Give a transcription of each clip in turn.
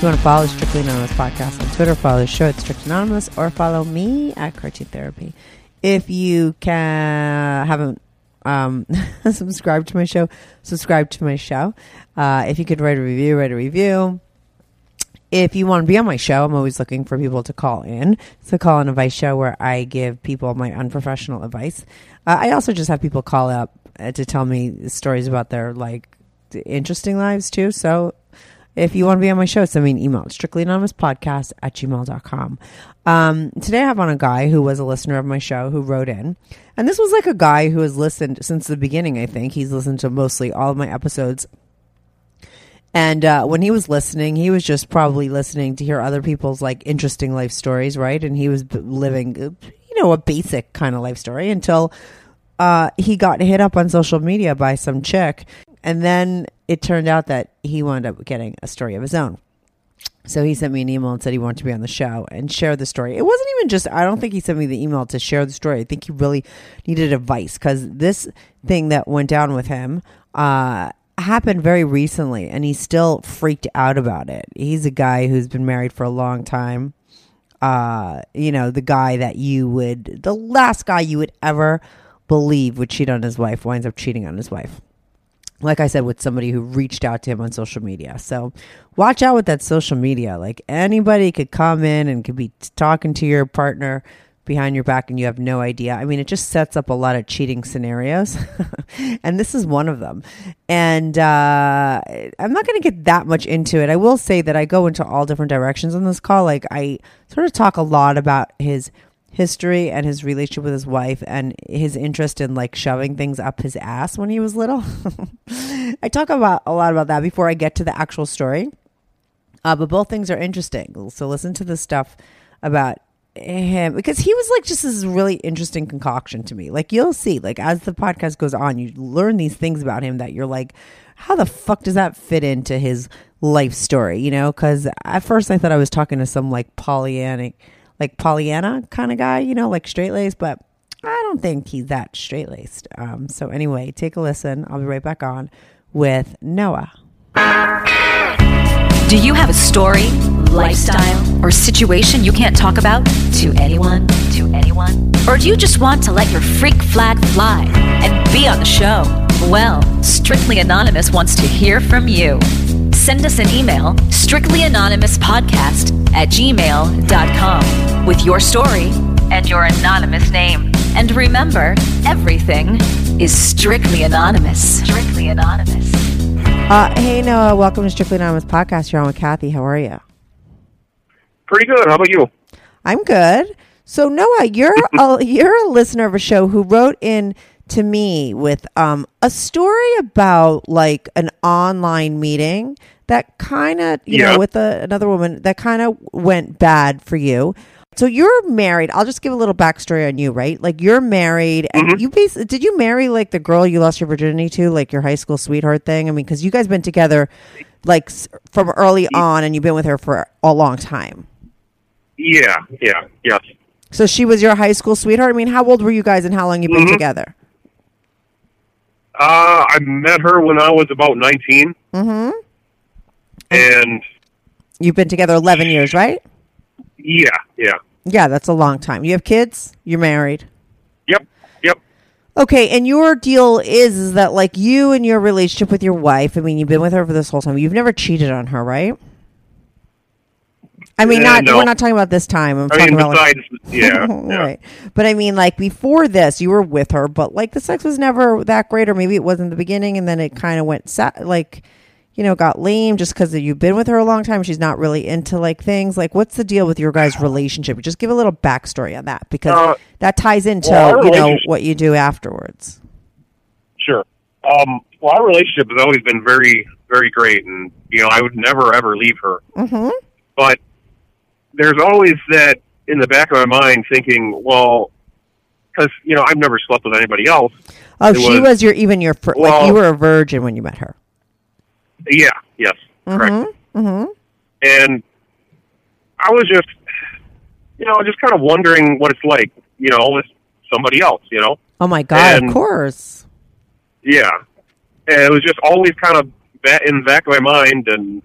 If you want to follow Strictly Anonymous Podcast on Twitter, follow the show at Strict Anonymous, or follow me at Cartoon Therapy. If you can haven't um, subscribed to my show, subscribe to my show. Uh, if you could write a review, write a review. If you want to be on my show, I'm always looking for people to call in. It's a call and advice show where I give people my unprofessional advice. Uh, I also just have people call up uh, to tell me stories about their like interesting lives too. So if you want to be on my show, send me an email. It's strictly anonymous podcast at gmail.com. Um, today I have on a guy who was a listener of my show who wrote in. And this was like a guy who has listened since the beginning, I think. He's listened to mostly all of my episodes. And uh, when he was listening, he was just probably listening to hear other people's like interesting life stories, right? And he was living, uh, you know, a basic kind of life story until uh, he got hit up on social media by some chick. And then it turned out that he wound up getting a story of his own. So he sent me an email and said he wanted to be on the show and share the story. It wasn't even just, I don't think he sent me the email to share the story. I think he really needed advice because this thing that went down with him uh, happened very recently and he's still freaked out about it. He's a guy who's been married for a long time. Uh, you know, the guy that you would, the last guy you would ever believe would cheat on his wife winds up cheating on his wife like I said, with somebody who reached out to him on social media. So watch out with that social media. Like anybody could come in and could be talking to your partner behind your back and you have no idea. I mean, it just sets up a lot of cheating scenarios. and this is one of them. And uh, I'm not going to get that much into it. I will say that I go into all different directions on this call. Like I sort of talk a lot about his history and his relationship with his wife and his interest in like shoving things up his ass when he was little. I talk about a lot about that before I get to the actual story. Uh, but both things are interesting. So listen to the stuff about him because he was like just this really interesting concoction to me. Like you'll see, like as the podcast goes on, you learn these things about him that you're like, how the fuck does that fit into his life story? You know, because at first I thought I was talking to some like Pollyannic like Pollyanna kind of guy, you know, like straight laced, but I don't think he's that straight laced. Um, so anyway, take a listen. I'll be right back on with Noah. Do you have a story, lifestyle, or situation you can't talk about to anyone? To anyone? Or do you just want to let your freak flag fly and be on the show? Well, Strictly Anonymous wants to hear from you. Send us an email, strictlyanonymouspodcast at gmail.com, with your story and your anonymous name. And remember, everything is strictly anonymous. Strictly anonymous. Uh, hey, Noah, welcome to Strictly Anonymous Podcast. You're on with Kathy. How are you? Pretty good. How about you? I'm good. So Noah, you're a, you're a listener of a show who wrote in to me with um, a story about like an online meeting that kind of you Yeah. know with a, another woman that kind of went bad for you. So you're married. I'll just give a little backstory on you, right? Like you're married, and you basically did you marry like the girl you lost your virginity to, like your high school sweetheart thing? I mean, because you guys been together like from early on, and you've been with her for a long time. Yeah, yeah, yes. So she was your high school sweetheart. I mean, how old were you guys, and how long you been together? Uh, I met her when I was about 19. Mm-hmm. And You've been together eleven years, right? yeah, yeah. Yeah, that's a long time. You have kids. You're married. Yep, yep. Okay, and your deal is, is that like you and your relationship with your wife. I mean, you've been with her for this whole time. You've never cheated on her, right? I mean, not no. we're not talking about this time. I'm I talking mean, about like, yeah, yeah. right. But I mean, like before this, you were with her, but like the sex was never that great, or maybe it was in the beginning, and then it kind of went sa- like, you know, got lame just because you've been with her a long time. She's not really into like things. Like, what's the deal with your guys' relationship? Just give a little backstory on that because Uh, that ties into well, you know what you do afterwards. Sure. Um, well, our relationship has always been very, very great, and you know, I would never ever leave her. Mm-hmm. But there's always that in the back of my mind, thinking, well, because you know, I've never slept with anybody else. Oh, It she was- was your even your fir- like well- you were a virgin when you met her. Yeah. Yes. Correct. Mm-hmm. And I was just, you know, just kind of wondering what it's like, you know, with somebody else, you know. Oh my god! And- of course. Yeah. And it was just always kind of in the back of my mind, and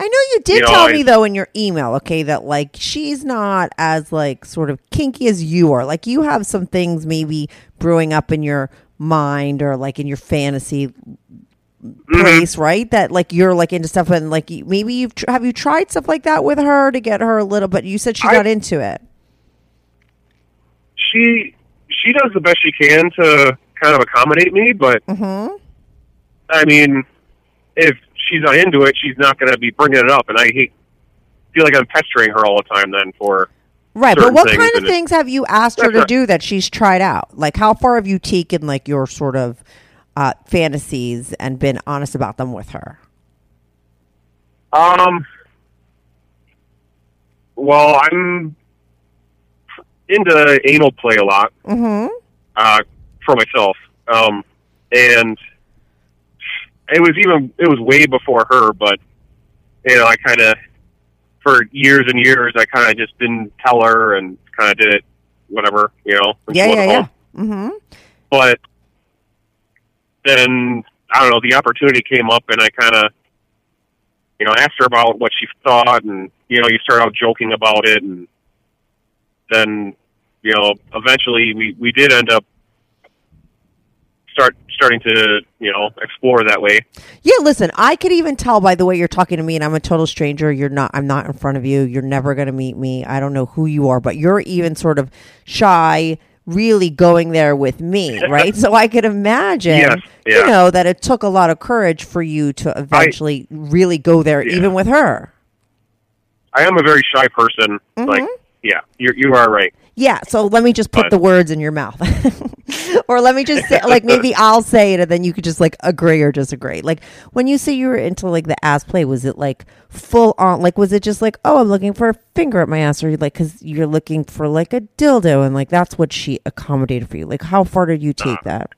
I know you did You know, tell I- me though in your email, okay, that like she's not as like sort of kinky as you are. Like you have some things maybe brewing up in your mind or like in your fantasy Mm-hmm. place, right? That like you're like into stuff and like maybe you've tr- have you tried stuff like that with her to get her a little. But you said she's I- not into it. she she does the best she can to kind of accommodate me, but Mm-hmm. I mean, if she's not into it, she's not going to be bringing it up, and I hate feel like I'm pestering her all the time then for Right, but what kind of and it- things have you asked her to not- do that she's tried out? Like, how far have you taken like your sort of uh, fantasies and been honest about them with her? Um. Well, I'm into anal play a lot Mm-hmm. uh, for myself, um, and it was even it was way before her. But you know, I kind of for years and years, I kind of just didn't tell her and kind of did it, whatever, you know. Yeah, yeah, yeah. Mm-hmm. But then I don't know, the opportunity came up, and I kind of, you know, asked her about what she thought, and you know, you start out joking about it, and then, you know, eventually we we did end up start starting to you know explore that way. Yeah, listen, I could even tell by the way you're talking to me, and I'm a total stranger. You're not. I'm not in front of you. You're never going to meet me. I don't know who you are, but you're even sort of shy. Really going there with me, right? so I could imagine, Yes, you know, that it took a lot of courage for you to eventually really go there, Yeah. even with her. I am a very shy person. Mm-hmm. Like, yeah, you you are right. Yeah, so let me just put But- the words in your mouth. or let me just say like maybe I'll say it and then you could just like agree or disagree. Like when you say you were into like the ass play, was it like full on like was it just like, "Oh, I'm looking for a finger at my ass," or like cuz you're looking for like a dildo and like that's what she accommodated for you. Like how far did you take that?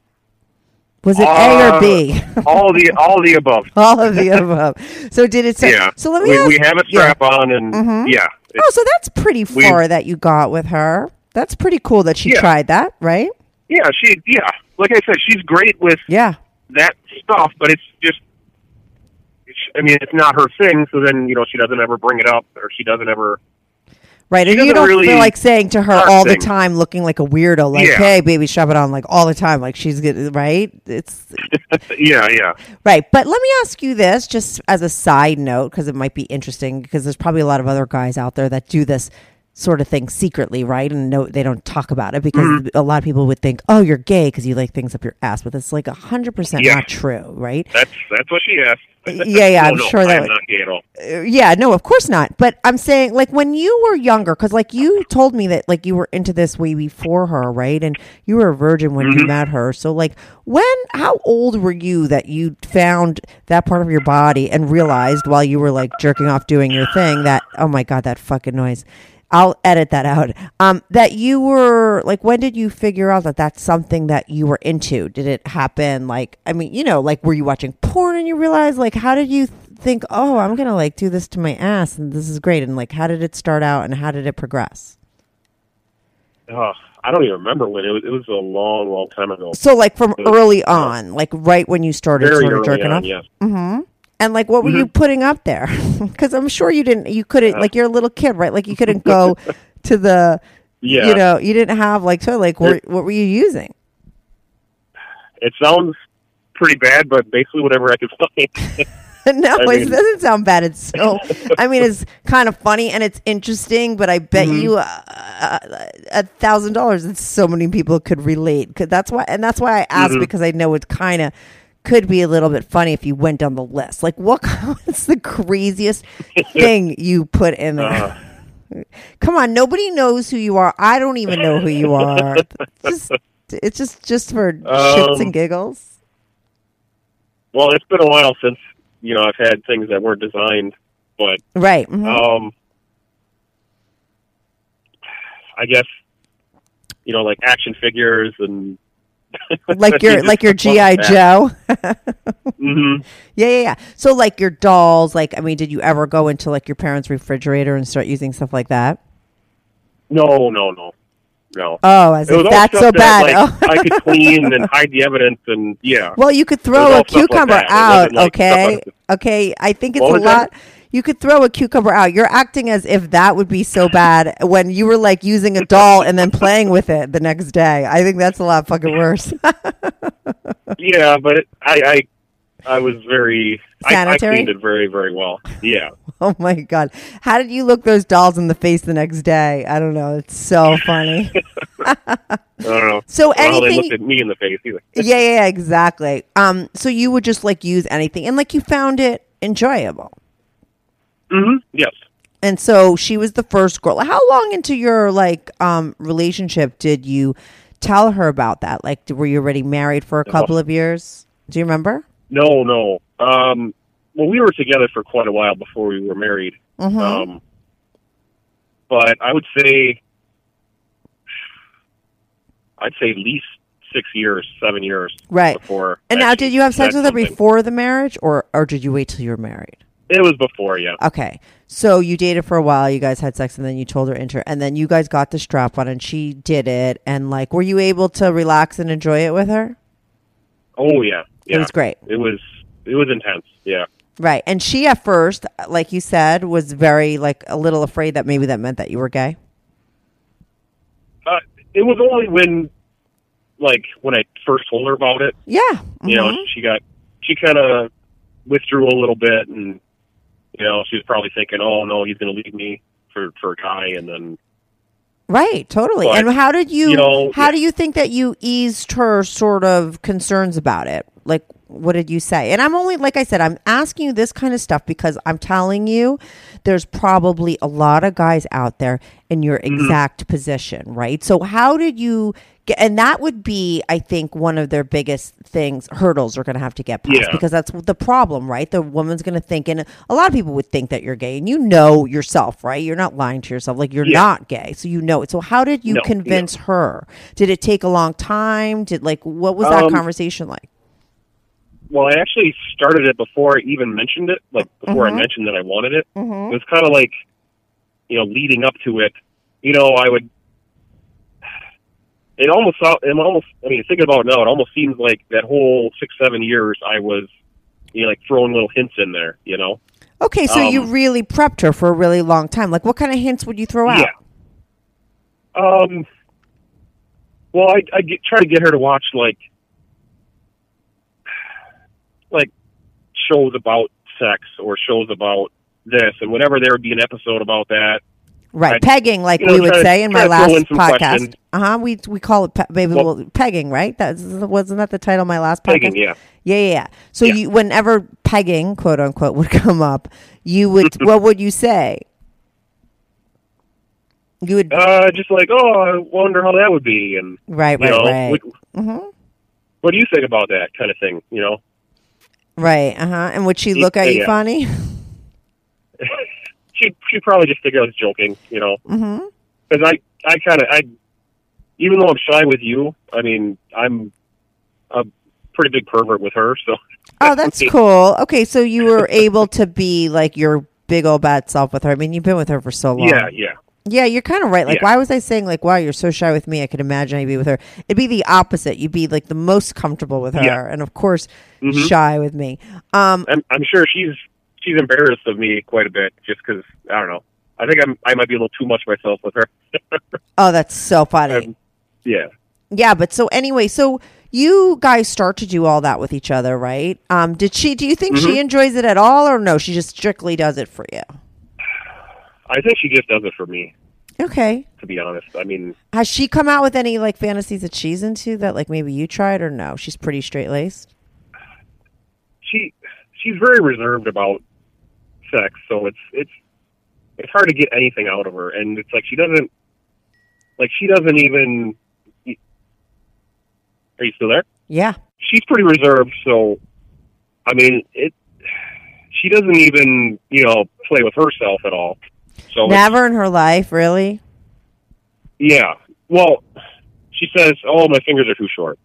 Was it A or Uh, B? all the all the above. All of the above. So did it say yeah. So let me we, ask, we have a yeah. strap on, and Mhm. yeah, Oh, so that's pretty We- far that you got with her. That's pretty cool that she Yeah. tried that, right? Yeah. She yeah. Like I said, she's great with Yeah. that stuff, but it's just. it's- I mean, it's not her thing, so then you know she doesn't ever bring it up, or she doesn't ever. Right, and you don't really feel like saying to her all the time, looking like a weirdo, like Yeah. "Hey, baby, shove it on," like all the time, like she's good, right? It's yeah, yeah. right. But let me ask you this, just as a side note, because it might be interesting, because there's probably a lot of other guys out there that do this sort of thing secretly, right? And no, they don't talk about it because Mm-hmm. a lot of people would think, "Oh, you're gay because you like things up your ass," but it's like a hundred percent not true, right? That's that's what she asked. Yeah, yeah, I'm no, sure that I'm would- not gay at all. Uh, yeah, no, of course not. But I'm saying, like, when you were younger, because, like, you told me that, like, you were into this way before her, right? And you were a virgin when Mm-hmm. you met her. So, like, when, how old were you that you found that part of your body and realized while you were, like, jerking off doing your thing that, oh my God, that fucking noise. I'll edit that out. Um, that you were like, when did you figure out that that's something that you were into? Did it happen? Like, I mean, you know, like, were you watching porn and you realized, like, how did you think, oh, I'm gonna like do this to my ass and this is great? And like, how did it start out and how did it progress? Oh, I don't even remember when it was. It was a long, long time ago. So, like, from early on, like, right when you started Very sort of early jerking on, off, yes. mm-hmm. And like, what were you putting up there? Because I'm sure you didn't, you couldn't, like, you're a little kid, right? Like, you couldn't go to the, Yeah. you know, you didn't have like, so like, what, what were you using? it sounds pretty bad, but basically whatever I could find. no, I it mean- doesn't sound bad. It's so. I mean, it's kind of funny and it's interesting, but I bet Mm-hmm. you uh, a thousand dollars. That so many people could relate. 'Cause that's why, and that's why I asked Mm-hmm. because I know it's kind of could be a little bit funny if you went down the list. Like, what? What's the craziest thing you put in there? Uh. Come on, nobody knows who you are. I don't even know who you are. just, it's just just for shits Um, and giggles. well, it's been a while since you know I've had things that weren't designed, but Right. mhm. um, I guess you know like action figures and like your like your GI like that. Joe. hmm Yeah, yeah, yeah. So like your dolls, like I mean, did you ever go into like your parents' refrigerator and start using stuff like that? No, no, no, no. Oh, as if that's so that, bad. like, oh. I could clean and hide the evidence, and yeah. well, you could throw a stuff like cucumber out, like, okay? Okay, I think it's What a lot. that? You could throw a cucumber out. You're acting as if that would be so bad when you were like using a doll and then playing with it the next day. I think that's a lot fucking worse. yeah, but it, I, I, I was very. I, I Sanitary? cleaned it very, very well. Yeah. oh my god, how did you look those dolls in the face the next day? I don't know. It's so funny. I don't know. So Well, they anything- looked at me in the face either. yeah, yeah, yeah, exactly. Um, so you would just like use anything, and like you found it enjoyable. Hmm Yes. And so she was the first girl. How long into your like um relationship did you tell her about that? Like, were you already married for a couple of years? Do you remember? No, no. Um, well, we were together for quite a while before we were married. Mm-hmm. Um, but I would say, I'd say at least six years, seven years. Right. Before. And now, did you have sex with her something. before the marriage, or or did you wait till you were married? It was before, yeah. Okay, so you dated for a while. You guys had sex, and then you told her enter, and then you guys got the strap on, and she did it. And like, were you able to relax and enjoy it with her? Oh yeah, yeah. It was great. It was it was intense. Yeah. Right. And she at first, like you said, was very like a little afraid that maybe that meant that you were gay. Uh, it was only when, like, when I first told her about it. Yeah. You know, Mhm. she got she kind of withdrew a little bit, and you know, she was probably thinking, "Oh no, he's going to leave me for for a guy," and then Right, totally. But, and how did you, you know, how do you think that you eased her sort of concerns about it? Like what did you say? And I'm only like I said, I'm asking you this kind of stuff because I'm telling you there's probably a lot of guys out there in your Mm-hmm. exact position, right? So how did you get and that would be I think one of their biggest things hurdles are going to have to get past Yeah. because that's the problem, right? The woman's going to think and a lot of people would think that you're gay and you know yourself, right? You're not lying to yourself like you're Yeah. not gay. So you know it. So how did you No, convince her? Did it take a long time? Did like what was that Um, conversation like? Well, I actually started it before I even mentioned it. Like before Mm-hmm. I mentioned that I wanted it, it was kind of like, you know, leading up to it. You know, I would. It almost, it almost. I mean, thinking about it now, it almost seems like that whole six, seven years I was, you know, like throwing little hints in there. You know. Okay, so you um, really prepped her for a really long time. Like what kind of hints would you throw out? Yeah. Um. Well, I I get, try to get her to watch like like shows about sex or shows about this, and whenever there would be an episode about that, Right, I'd, pegging, like you know, we would try to- say in my last in podcast. Uh huh. We we call it pe- maybe Well- we'll, pegging, right? That wasn't that the title of my last podcast. pegging, yeah. Yeah, yeah, yeah. So Yeah. you, whenever pegging, quote unquote, would come up, you would, what would you say? You would, Uh, just like, oh, I wonder how that would be, and right, right, know, right, what, hmm what do you think about that kind of thing? You know, right, uh huh. And would she look at you yeah. funny? she she probably just figured I was joking, you know, mm-hmm because I I kind of I, even though I'm shy with you, I mean, I'm a pretty big pervert with her, so Oh, that's cool. Okay, so you were able to be like your big old bad self with her. I mean, you've been with her for so long. yeah, yeah. Yeah, you're kind of right. Like, Yeah. why was I saying like, "Wow, you're so shy with me"? I could imagine I'd be with her. It'd be the opposite. You'd be like the most comfortable with her, Yeah. Mm-hmm. and of course, shy with me. Um, I'm I'm sure she's she's embarrassed of me quite a bit, just because I don't know. I think I'm I might be a little too much myself with her. oh, that's so funny. Um, yeah. yeah, but so anyway, so you guys start to do all that with each other, right? Um, did she? Do you think Mm-hmm. she enjoys it at all, or no? She just strictly does it for you. I think she just does it for me, Okay. to be honest. I mean, Has she come out with any like fantasies that she's into that like maybe you tried or no? She's pretty straight laced. she she's very reserved about sex, so it's it's it's hard to get anything out of her, and it's like she doesn't like she doesn't even. Are you still there? Yeah. She's pretty reserved, so I mean it. She doesn't even you know play with herself at all. So Never in her life, really. yeah. Well, she says, "Oh, my fingers are too short."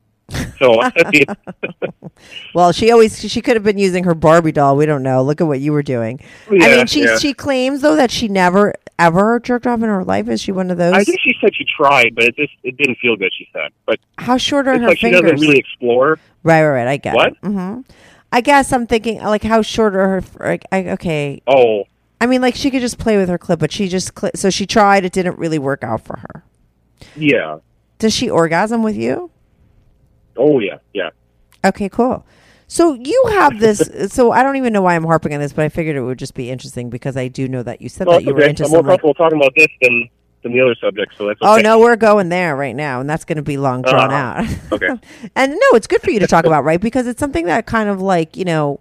So Well, she always she could have been using her Barbie doll. We don't know. Look at what you were doing. I mean, she yeah. she claims though that she never ever jerked off in her life. Is she one of those? I think she said she tried, but it just it didn't feel good. She said, but How short are her like she fingers? doesn't really explore. Right, right, right. I get What? it. hmm I guess I'm thinking like how short are her? Like, I, okay, Oh, I mean like she could just play with her clip, but she just cli so she tried. It didn't really work out for her. yeah. Does she orgasm with you? Oh, yeah. Yeah. Okay, cool. So you have this. so I don't even know why I'm harping on this, but I figured it would just be interesting because I do know that you said Well, that you it's were into I'm more some. Like, comfortable talking about this than than the other subject, so that's okay. oh no, we're going there right now, and that's going to be long drawn Uh-huh. out. Okay. and no, it's good for you to talk about, right? Because it's something that kind of like you know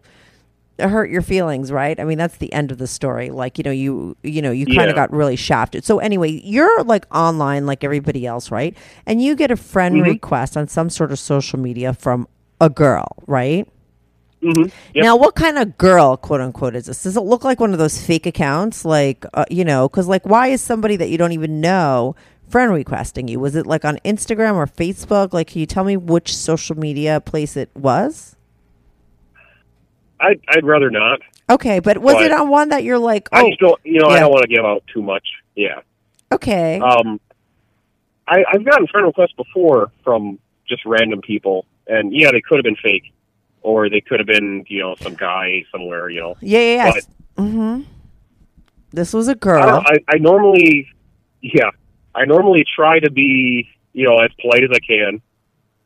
hurt your feelings, right? I mean, that's the end of the story. Like you know, you you know, you kind Yeah. of got really shafted. So anyway, you're like online like everybody else, right? And you get a friend Mm-hmm. request on some sort of social media from a girl, right? Mm-hmm. Yep. Now, what kind of girl, quote unquote, is this? Does it look like one of those fake accounts? Like, uh, you know, because like, why is somebody that you don't even know friend requesting you? Was it like on Instagram or Facebook? Like, can you tell me which social media place it was? I'd, I'd rather not. Okay, but was But- it on one that you're like, I oh, just don't, you know, yeah. I don't want to give out too much. Yeah. okay, Um, I, I've gotten friend requests before from just random people, and yeah, they could have been fake, or they could have been, you know, some guy somewhere, you know. yeah, yeah, yeah. mm-hmm. This was a girl. don't, I, I normally, yeah, I normally try to be, you know, as polite as I can,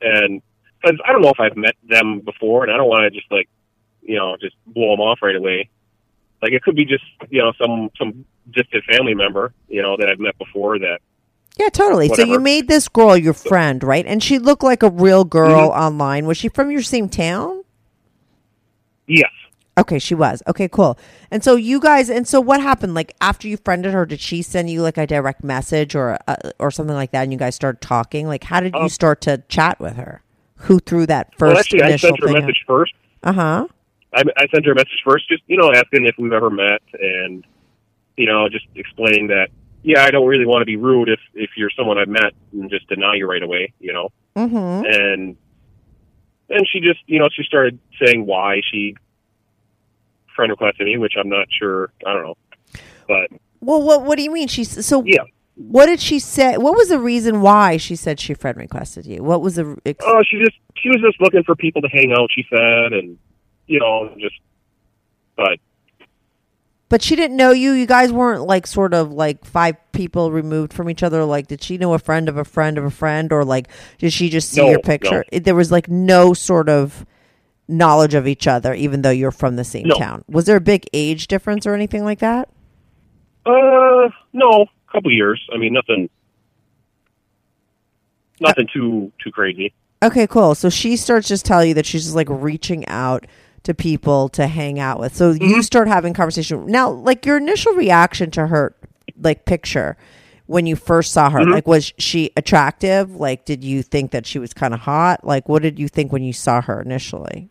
and because I don't know if I've met them before, and I don't want to just like, you know, just blow them off right away. Like it could be just, you know, some some distant family member, you know, that I've met before that. yeah, totally. So you made this girl your friend, right? And she looked like a real girl Mm-hmm. online. Was she from your same town? Yes. Okay, she was. Okay, cool. And so you guys, and so what happened? Like after you friended her, did she send you like a direct message or uh, or something like that, and you guys started talking? Like, how did you Um, start to chat with her? Who threw that first Well, actually, I sent her a message first. Uh huh. I, I sent her a message first, just you know, asking if we've ever met, and you know, just explaining that. Yeah, I don't really want to be rude if if you're someone I've met and just deny you right away, you know. Mm-hmm. and and she just you know she started saying why she friend requested me, which I'm not sure. I don't know, but Well, what what do you mean? She so yeah. What did she say? What was the reason why she said she friend requested you? What was the? Ex- Oh, she just she was just looking for people to hang out. She said, and you know, just but but she didn't know you. You guys weren't like sort of like five people removed from each other. Like, did she know a friend of a friend of a friend, or like did she just see No, your picture? It- there was like no sort of knowledge of each other, even though you're from the same No. town. Was there a big age difference or anything like that? uh no, a couple years. I mean, nothing, nothing too too crazy. Okay, cool. So she starts just telling you that she's just like reaching out to people to hang out with. So Mm-hmm. you start having conversation. Now, like your initial reaction to her like picture when you first saw her, Mm-hmm. like was she attractive? Like did you think that she was kind of hot? Like what did you think when you saw her initially?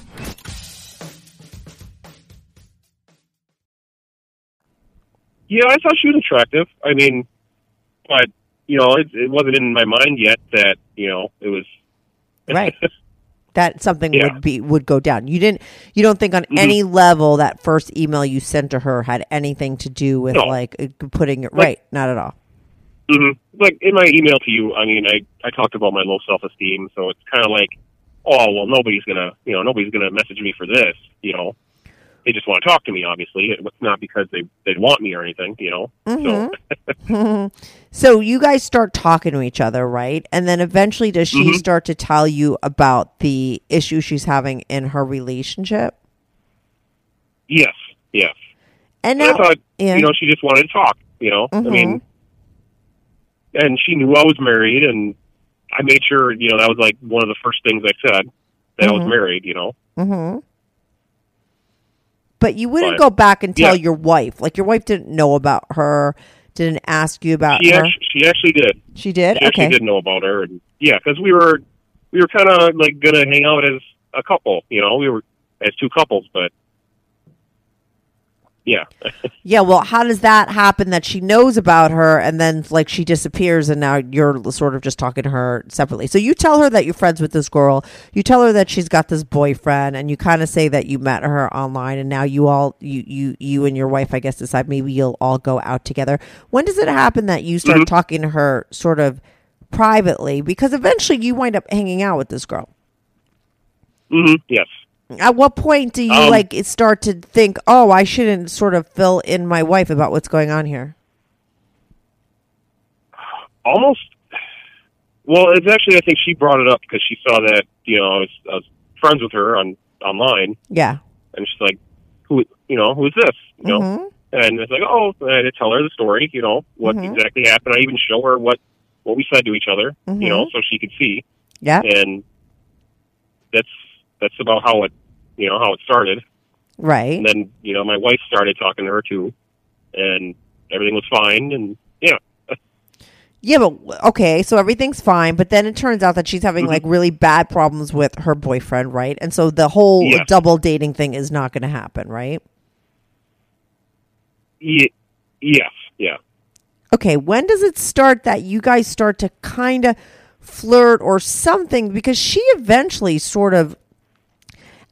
Yeah, I thought she was attractive. I mean, but you know, it, it wasn't in my mind yet that you know it was Right. that something Yeah. would be would go down. You didn't you don't think on Mhm. any level that first email you sent to her had anything to do with No. like uh, putting it Like- right, not at all. hmm Like in my email to you, I mean, I I talked about my low self esteem, so it's kind of like, oh well, nobody's gonna, you know, nobody's gonna message me for this, you know. They just want to talk to me, obviously. It's not because they they want me or anything, you know. So So you guys start talking to each other, right? And then eventually does she Mhm. start to tell you about the issue she's having in her relationship? yes, yes. And And I thought, you know, she just wanted to talk, you know. I mean, and she knew I was married, and I made sure, you know, that was like one of the first things I said that I was Mhm. married, you know. But you wouldn't But- go back and tell yeah. your wife. Like your wife didn't know about her, didn't ask you about She her. actually, she actually did. she did? She actually okay. did know about her, and yeah, because we were we were kind of like gonna hang out as a couple, you know, we were as two couples, but yeah, Yeah, well, how does that happen that she knows about her and then like she disappears and now you're sort of just talking to her separately? So you tell her that you're friends with this girl. You tell her that she's got this boyfriend and you kind of say that you met her online and now you all you you you and your wife I guess decide maybe you'll all go out together. When does it happen that you start Mhm. talking to her sort of privately because eventually you wind up hanging out with this girl? hmm yes. At what point do you Um, like start to think, "Oh, I shouldn't sort of fill in my wife about what's going on here"? almost. Well, it's actually I think she brought it up because she saw that you know I was, I was friends with her on online, Yeah. and she's like, "Who, you know, who's this?" You know, Mhm. and it's like, "Oh," and I had to tell her the story, you know, what Mhm. exactly happened. I even show her what what we said to each other, Mhm. you know, so she could see, Yeah. and that's that's about how it, you know, how it started. Right. And then you know my wife started talking to her too, and everything was fine, and yeah, Yeah, but okay, so everything's fine, but then it turns out that she's having Mhm. like really bad problems with her boyfriend, right? And so the whole Yes. double dating thing is not going to happen, right? Ye- yes, yeah. Okay, when does it start that you guys start to kind of flirt or something because she eventually sort of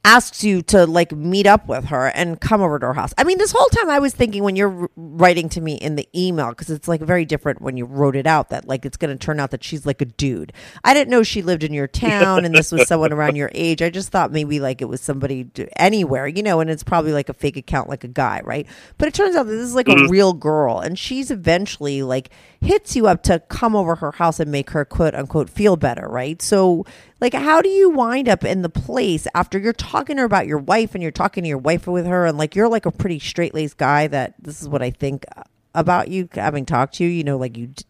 asks you to like meet up with her and come over to her house. I mean, this whole time I was thinking when you're writing to me in the email because it's like very different when you wrote it out that like it's going to turn out that she's like a dude. I didn't know she lived in your town and this was someone around your age. I just thought maybe like it was somebody anywhere, you know, and it's probably like a fake account like a guy, right? But it turns out that this is like a mm-hmm. real girl and she's eventually like hits you up to come over her house and make her quote unquote feel better, right? So like how do you wind up in the place after you're talking to her about your wife and you're talking to your wife with her and like you're like a pretty straight laced guy that this is what I think about you having talked to you, you know, like you d-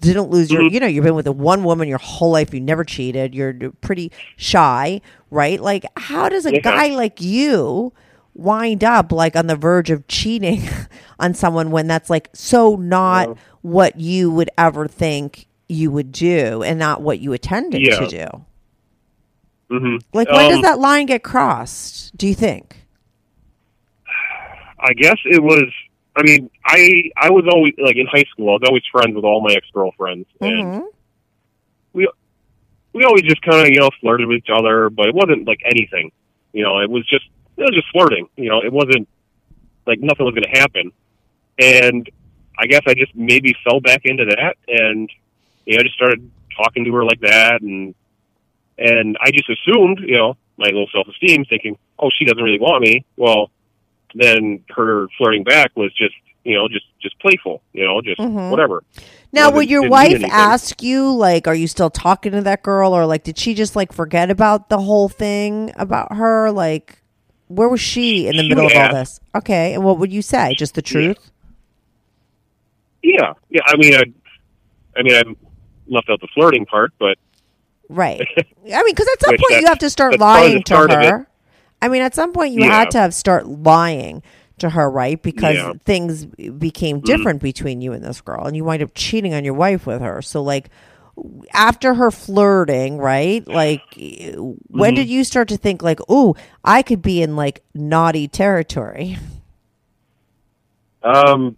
didn't lose your mm-hmm. you know you've been with a one woman your whole life you never cheated you're pretty shy right like how does a Yeah. guy like you wind up like on the verge of cheating on someone when that's like so not Well- what you would ever think you would do and not what you intended Yeah. to do hmm like when does that line get crossed do you think I guess it was. I mean, I I was always like in high school. I was always friends with all my ex girlfriends, and Mhm. we we always just kind of you know flirted with each other, but it wasn't like anything. You know, it was just it was just flirting. You know, it wasn't like nothing was going to happen. And I guess I just maybe fell back into that, and you know, I just started talking to her like that, and and I just assumed, you know, my low self esteem, thinking, oh, she doesn't really want me. Well, then her flirting back was just you know just just playful, you know, just Mhm. whatever. Now, would your wife ask you, like, are you still talking to that girl, or like, did she just like forget about the whole thing about her? Like, where was she in the She middle of would all this? Okay, and what would you say? Just the truth? Yeah, yeah. I mean, I, I mean, I left out the flirting part, but Right. I mean, because at some Which point you have to start lying to start of it. her. I mean, at some point you Yeah. had to have start lying to her, right? Because Yeah. things became Mm-hmm. different between you and this girl, and you wind up cheating on your wife with her. So, like, after her flirting, right? Like, when Mm-hmm. did you start to think, like, oh, I could be in like naughty territory? Um,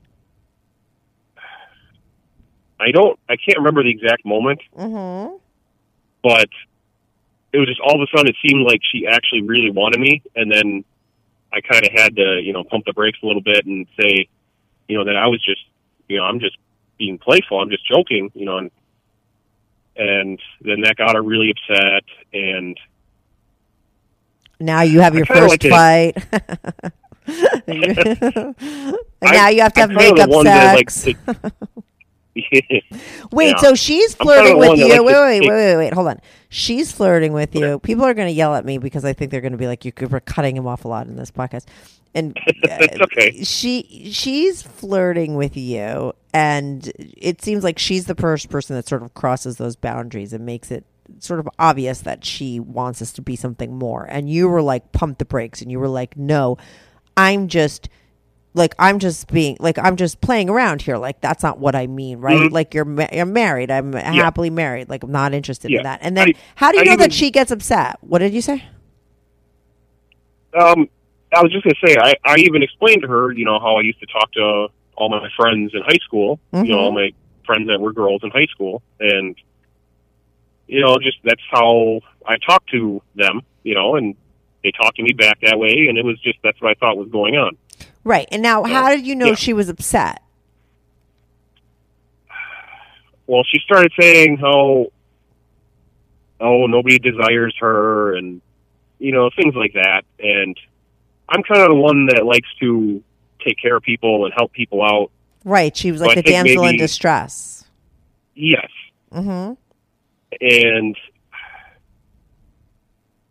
I don't. I can't remember the exact moment, Mm-hmm. But it was just all of a sudden it seemed like she actually really wanted me, and then I kind of had to, you know, pump the brakes a little bit and say, you know, that I was just, you know, I'm just being playful. I'm just joking, you know, and and then that got her really upset, and Now you have your first like fight. and now you have to have the makeup one that, like, sex. Wait, Yeah. so she's flirting with you. Wait, wait, wait, wait, wait. Hold on. She's flirting with you. People are going to yell at me because I think they're going to be like, "You're cutting him off a lot in this podcast." And uh, It's okay. she she's flirting with you, and it seems like she's the first person that sort of crosses those boundaries and makes it sort of obvious that she wants us to be something more. And you were like, "Pump the brakes," and you were like, "No, I'm just." Like I'm just being like I'm just playing around here. Like that's not what I mean, right? Mhm. Like you're ma- you're married. I'm happily married. Like I'm not interested Yeah. in that. And then I- how do you I know even- that she gets upset? What did you say? Um, I was just gonna say, I, I even explained to her, you know, how I used to talk to all my friends in high school, you know, all Mhm. my friends that were girls in high school, and you know, just that's how I talked to them, you know, and they talked to me back that way, and it was just that's what I thought was going on. Right. And now how did you know yeah. she was upset? Well, she started saying how, oh, nobody desires her, and you know, things like that, and I'm kind of the one that likes to take care of people and help people out. Right. She was like the think damsel in distress. Yes, Mm-hmm. and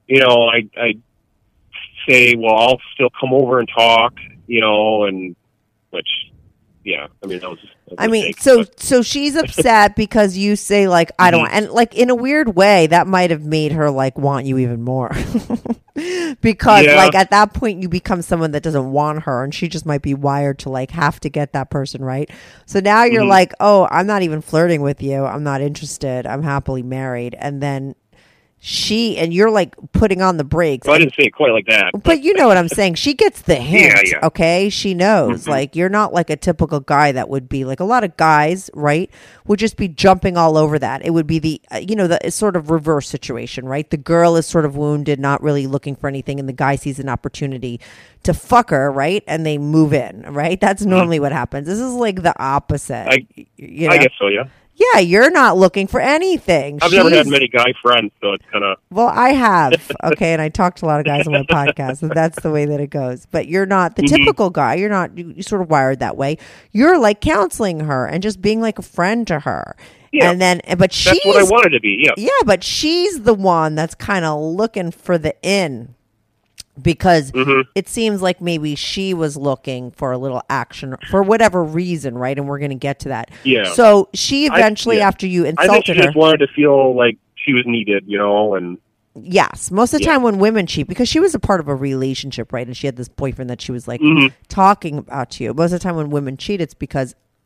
you know, I I say, well, I'll still come over and talk, you know, and which, yeah, I mean, that was. that was I mean, so but- so she's upset because you say like I don't, Mhm. and like in a weird way that might have made her like want you even more, because Yeah. like at that point you become someone that doesn't want her, and she just might be wired to like have to get that person right. So now you're Mhm. like, oh, I'm not even flirting with you. I'm not interested. I'm happily married, and then she and you're like putting on the brakes. Well, I didn't say it quite like that. but you know what I'm saying. She gets the hint, Yeah, yeah. okay? She knows. Mhm. Like you're not like a typical guy that would be like a lot of guys, right? Would just be jumping all over that. It would be the uh, you know the sort of reverse situation, right? The girl is sort of wounded, not really looking for anything, and the guy sees an opportunity to fuck her, right? And they move in, right? That's normally what happens. This is like the opposite. Mm-hmm. I- you know? I guess so. Yeah, yeah, you're not looking for anything. I've never had many guy friends, so it's kind of well, I have. Okay. And I talk to a lot of guys on my podcast, and that's the way that it goes. But you're not the Mhm. typical guy. You're not, you, sort of wired that way. You're like counseling her and just being like a friend to her. Yeah. And then, but she's, that's what I wanted to be. Yeah, yeah, but she's the one that's kind of looking for the in because Mhm. it seems like maybe she was looking for a little action for whatever reason, right? And we're going to get to that. Yeah. So she I- eventually, yeah. after you I think she insulted her, just wanted to feel like she was needed, you know, and Yes, most of the Yeah. time when women cheat, because she was a part of a relationship, right? And she had this boyfriend that she was like Mhm. talking about to you. Most of the time when women cheat, it's because,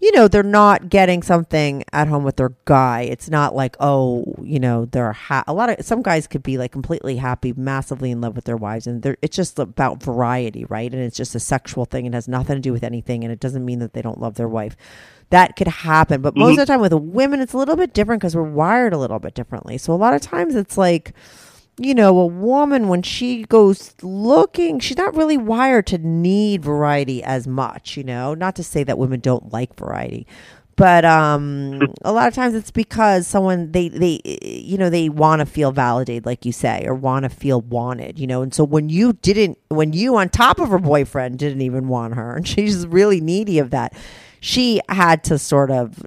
you know, they're not getting something at home with their guy. It's not like, oh, you know, they're ha- a lot of some guys could be like completely happy, massively in love with their wives, and they're, it's just about variety, right? And it's just a sexual thing. It has nothing to do with anything, and it doesn't mean that they don't love their wife. That could happen, but most mm-hmm. of the time with women, it's a little bit different because we're wired a little bit differently. So a lot of times it's like, you know, a woman when she goes looking, she's not really wired to need variety as much, you know. Not to say that women don't like variety, but um a lot of times it's because someone they they you know, they want to feel validated like you say or want to feel wanted, you know. And so when you didn't when you on top of her boyfriend didn't even want her and she's really needy of that she had to sort of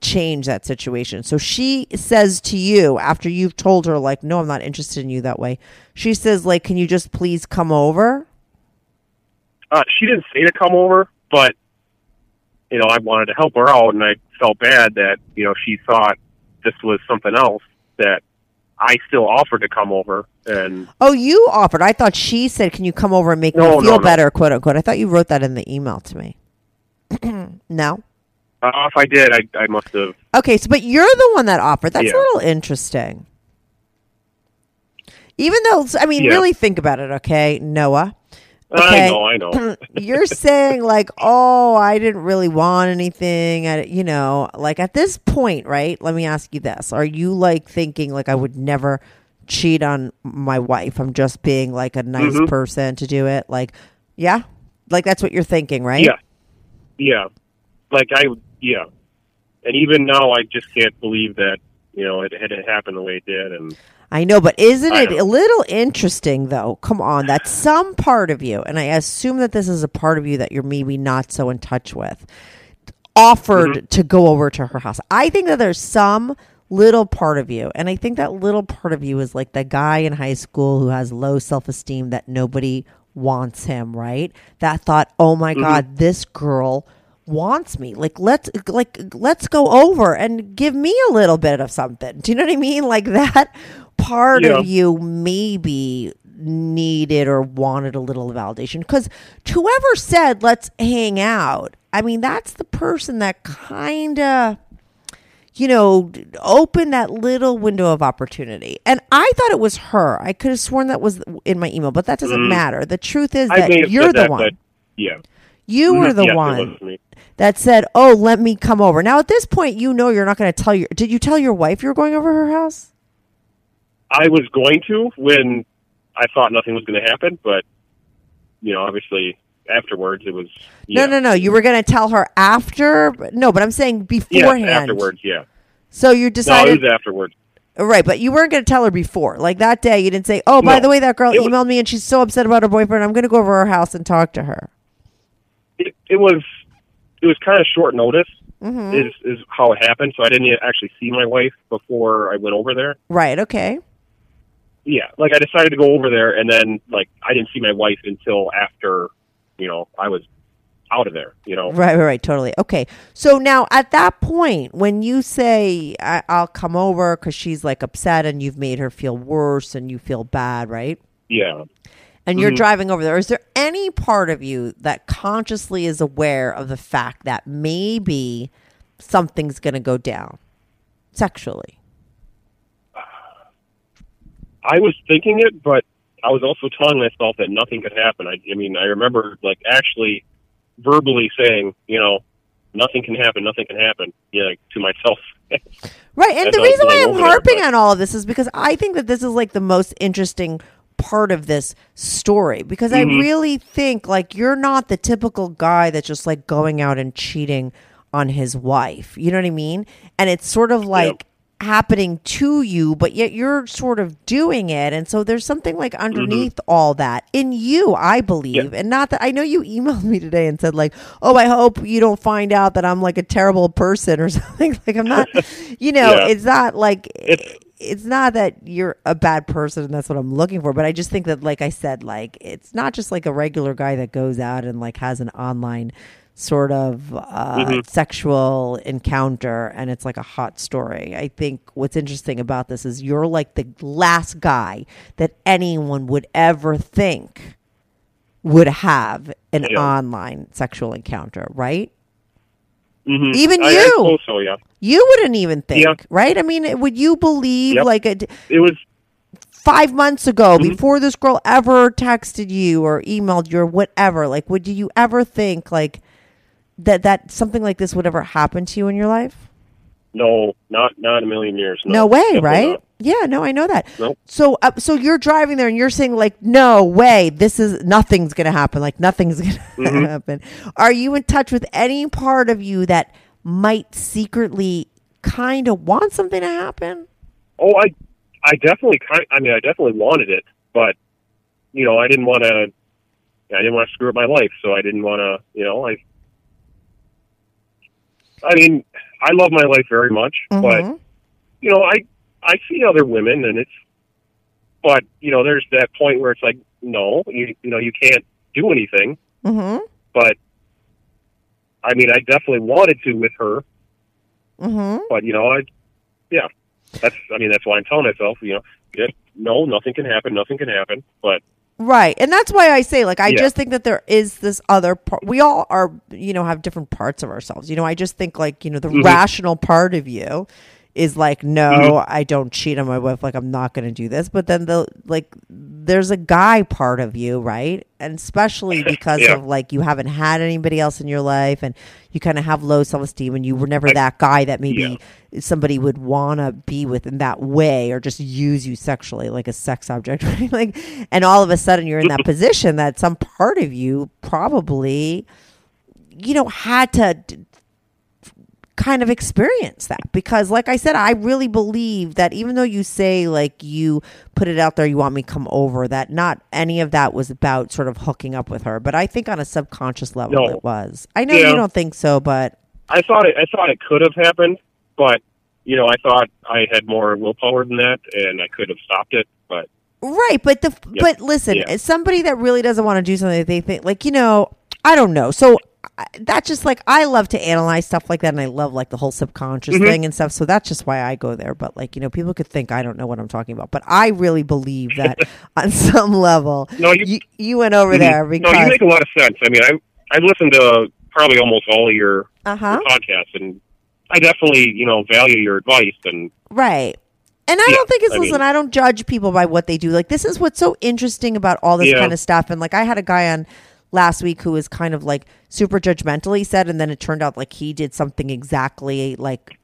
change that situation. So she says to you after you've told her like no I'm not interested in you that way. She says like can you just please come over? uh, she didn't say to come over, but you know, I wanted to help her out, and I felt bad that you know she thought this was something else that I still offered to come over, and Oh, you offered. I thought she said, "Can you come over and make No, me no, feel no. better?" "Quote unquote." I thought you wrote that in the email to me. no. uh, if I did, I, I must have. Okay, so but you're the one that offered. That's Yeah. a little interesting. Even though, I mean, Yeah. really think about it, okay, Noah. I Okay. know, I know. you're saying like, oh, I didn't really want anything. I, you know, like at this point, right? Let me ask you this: Are you like thinking like I would never cheat on my wife? I'm just being like a nice Mhm. person to do it. Like, yeah, like that's what you're thinking, right? Yeah, yeah. Like I, yeah. And even now, I just can't believe that you know it had it happened the way it did, and I know, but isn't it a little interesting though? Come on, that's some part of you, and I assume that this is a part of you that you're maybe not so in touch with. Offered Mm-hmm. to go over to her house. I think that there's some little part of you, and I think that little part of you is like the guy in high school who has low self esteem that nobody wants him, right? That thought, oh my Mm-hmm. god, this girl wants me like let's like let's go over and give me a little bit of something do you know what i mean like that part Yeah. of you maybe needed or wanted a little validation because whoever said let's hang out i mean that's the person that kind of you know open that little window of opportunity and i thought it was her i could have sworn that was in my email but that doesn't matter the truth is Mm. I that you're the that, one yeah, you were the Yes, one that said, "Oh, let me come over." Now, at this point, you know you're not going to tell your. Did you tell your wife you were going over her house? I was going to when I thought nothing was going to happen, but you know, obviously afterwards it was. Yeah. No, no, no. You were going to tell her after. No, but I'm saying beforehand. afterwards, yeah. So you No, decided, it was afterwards. right? But you weren't going to tell her before, like that day. You didn't say, "Oh, by No. the way, that girl It was- emailed me and she's so upset about her boyfriend. I'm going to go over her house and talk to her." It, it was it was kind of short notice. Mm-hmm. Is is how it happened. So I didn't actually see my wife before I went over there. Right. Okay. Yeah, like I decided to go over there, and then like I didn't see my wife until after, you know, I was out of there. You know, Right, right, right, totally. Okay, so now at that point, when you say I- I'll come over because she's like upset and you've made her feel worse and you feel bad, right? yeah. And Mm-hmm. you're driving over there. Is there any part of you that consciously is aware of the fact that maybe something's going to go down sexually? I was thinking it, but I was also telling myself that nothing could happen. I, I mean, I remember like actually verbally saying, you know, nothing can happen, nothing can happen, yeah, like, to myself. Right. And the I reason why I'm there, harping but- on all of this is because I think that this is like the most interesting part of this story because I Mm-hmm. really think like you're not the typical guy that's just like going out and cheating on his wife. You know what I mean? And it's sort of like happening to you, but yet you're sort of doing it. And so there's something like underneath all that in you, I believe. Mm-hmm. Yeah. And not that I know you emailed me today and said, like, oh, I hope you don't find out that I'm like a terrible person or something. like, I'm not, you know, Yeah. it's not like. It's- it's not that you're a bad person and that's what I'm looking for, but I just think that, like I said, like it's not just like a regular guy that goes out and like has an online sort of uh, sexual encounter and it's like a hot story. I think what's interesting about this is you're like the last guy that anyone would ever think would have an Yeah. online sexual encounter, right? Mhm. Even I, I you. so, yeah. You wouldn't even think, Yeah. right? I mean, would you believe Yep. like a, It was five months ago, Mm-hmm. before this girl ever texted you or emailed you or whatever, like, would you ever think like that that something like this would ever happen to you in your life? no, not not a million years. No, No, way, right? not. Yeah, no, I know that. Nope. So, uh, so you're driving there and you're saying like, no way, this is nothing's gonna happen. Like nothing's gonna Mm-hmm. happen. Are you in touch with any part of you that might secretly kind of want something to happen? Oh, I, I definitely kind. I mean, I definitely wanted it, but you know, I didn't want to. I didn't want to screw up my life, so I didn't want to. You know, I. I mean, I love my life very much, but Mhm. you know, I I see other women, and it's. But you know, there's that point where it's like, no, you you know, you can't do anything. Mm-hmm. But I mean, I definitely wanted to with her, Mm-hmm. but you know, I, yeah, that's I mean that's why I'm telling myself, you know, yeah, no, nothing can happen, nothing can happen. But Right. And that's why I say, like, I Yeah. just think that there is this other part. We all are, you know, have different parts of ourselves. You know, I just think, like, you know, the Mhm. rational part of you is like, no, Mhm. I don't cheat on my wife. Like, I'm not going to do this. But then the, like, there's a guy part of you, right? And especially because Yeah. of, like, you haven't had anybody else in your life and you kind of have low self esteem and you were never that guy that maybe somebody would want to be with in that way or just use you sexually like a sex object right like and all of a sudden you're in that position that some part of you probably you know had to kind of experience that because like i said i really believe that even though you say like you put it out there you want me to come over that not any of that was about sort of hooking up with her but i think on a subconscious level No. it was i know Yeah. you don't think so but I thought it I thought it could have happened, but you know, I thought I had more willpower than that and I could have stopped it, but Right, but the Yeah. but listen, Yeah. somebody that really doesn't want to do something that they think like you know, I don't know. So that's just like I love to analyze stuff like that, and I love like the whole subconscious Mhm. thing and stuff. So that's just why I go there. But like you know, people could think I don't know what I'm talking about, but I really believe that on some level, No, you- you, you went over Mhm. there because No, you make a lot of sense. I mean, I I listened to probably almost all of your, uh-huh. your podcasts and I definitely, you know, value your advice and Right. And I Yeah, don't think it's I mean- listen, I don't judge people by what they do. Like this is what's so interesting about all this Yeah. kind of stuff. And like I had a guy on last week who was kind of like super judgmental, he said, and then it turned out like he did something exactly like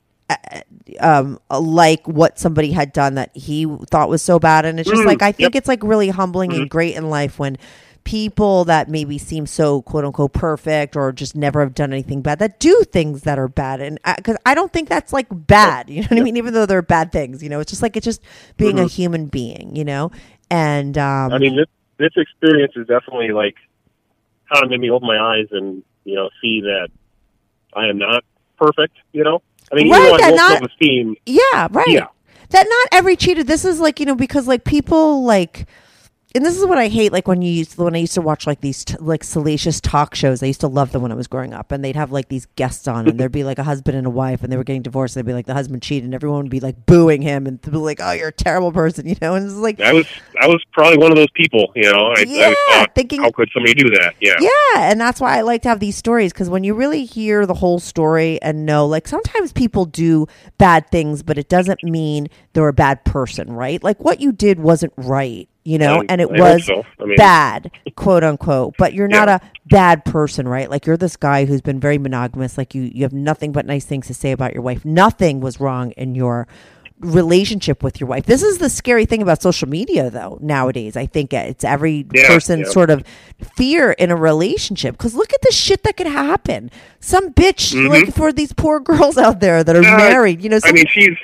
um like what somebody had done that he thought was so bad. And it's just Mm, like I think yep. it's like really humbling and great in life when people that maybe seem so quote unquote perfect or just never have done anything bad that do things that are bad. And because I, don't think that's like bad you know what i mean? Even though they're bad things you know? It's just like it's just being a Mhm. human being you know? And um I mean this this experience is definitely like kind of made me open my eyes and, you know, see that I am not perfect, you know? I mean, Right, even though I not- self esteem Yeah, right. Yeah. That not every cheater. This is like you know because like people like, and this is what I hate. Like when you used when I used to watch like these t- like salacious talk shows. I used to love them when I was growing up, and they'd have like these guests on, and there'd be like a husband and a wife, and they were getting divorced. And they'd be like the husband cheated, and everyone would be like booing him, and be like, "Oh, you're a terrible person," you know. And it's like, I was I was probably one of those people, you know. I, I Yeah, always thought, thinking- how could somebody do that? Yeah. Yeah, and that's why I like to have these stories because when you really hear the whole story and know, like sometimes people do bad things, but it doesn't mean they're a bad person, right? Like what you did wasn't right, you know, and it I was so. I mean- bad, quote unquote. But you're not Yeah. a bad person, right? Like you're this guy who's been very monogamous. Like you, you have nothing but nice things to say about your wife. Nothing was wrong in your relationship with your wife. This is the scary thing about social media though nowadays. I think it's every Yeah, person's yeah. sort of fear in a relationship cause look at the shit that could happen. Some bitch Mhm. like for these poor girls out there that are Uh, married, you know, I mean, she's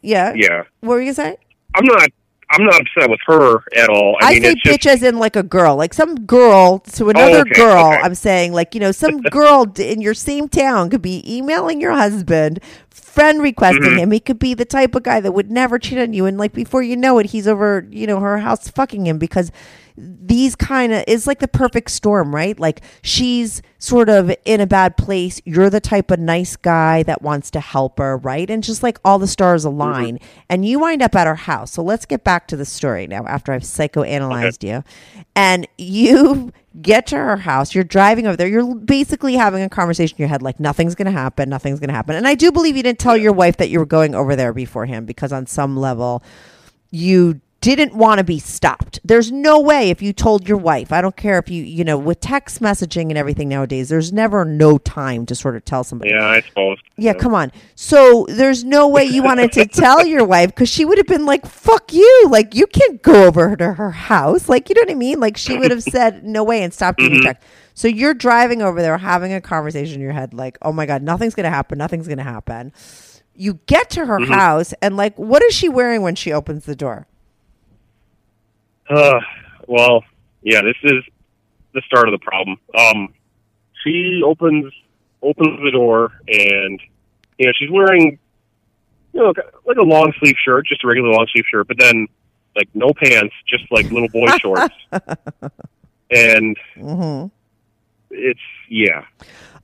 yeah. yeah. What were you gonna say? I'm not I'm not upset with her at all. I, I, mean, say it's just bitch as in like a girl, like some girl to oh, another okay, girl. okay. I'm saying like you know some girl in your same town could be emailing your husband, friend requesting Mhm. him. He could be the type of guy that would never cheat on you, and like before you know it, he's over you know her house fucking him because these kind of is like the perfect storm, right? Like she's sort of in a bad place. You're the type of nice guy that wants to help her, right? And just like all the stars align, and you wind up at her house. So let's get back to the story now. After I've psychoanalyzed you, and you get to her house, you're driving over there. You're basically having a conversation in your head, like nothing's going to happen, nothing's going to happen. And I do believe you didn't tell your wife that you were going over there beforehand because on some level you didn't want to be stopped. There's no way if you told your wife, I don't care if you, you know, with text messaging and everything nowadays, there's never no time to sort of tell somebody. yeah, I suppose. Yeah, come on. So there's no way you wanted to tell your wife because she would have been like, fuck you. Like, you can't go over to her house. Like, you know what I mean? Like, she would have said, no way, and stopped you. Mhm. text. So you're driving over there having a conversation in your head, like, oh my God, nothing's going to happen. Nothing's going to happen. You get to her Mhm. house, and like, what is she wearing when she opens the door? Uh, well, yeah, this is the start of the problem. Um, she opens opens the door, and you know she's wearing, you know, like a long sleeve shirt, just a regular long sleeve shirt, but then like no pants, just like little boy shorts, and hmm it's yeah.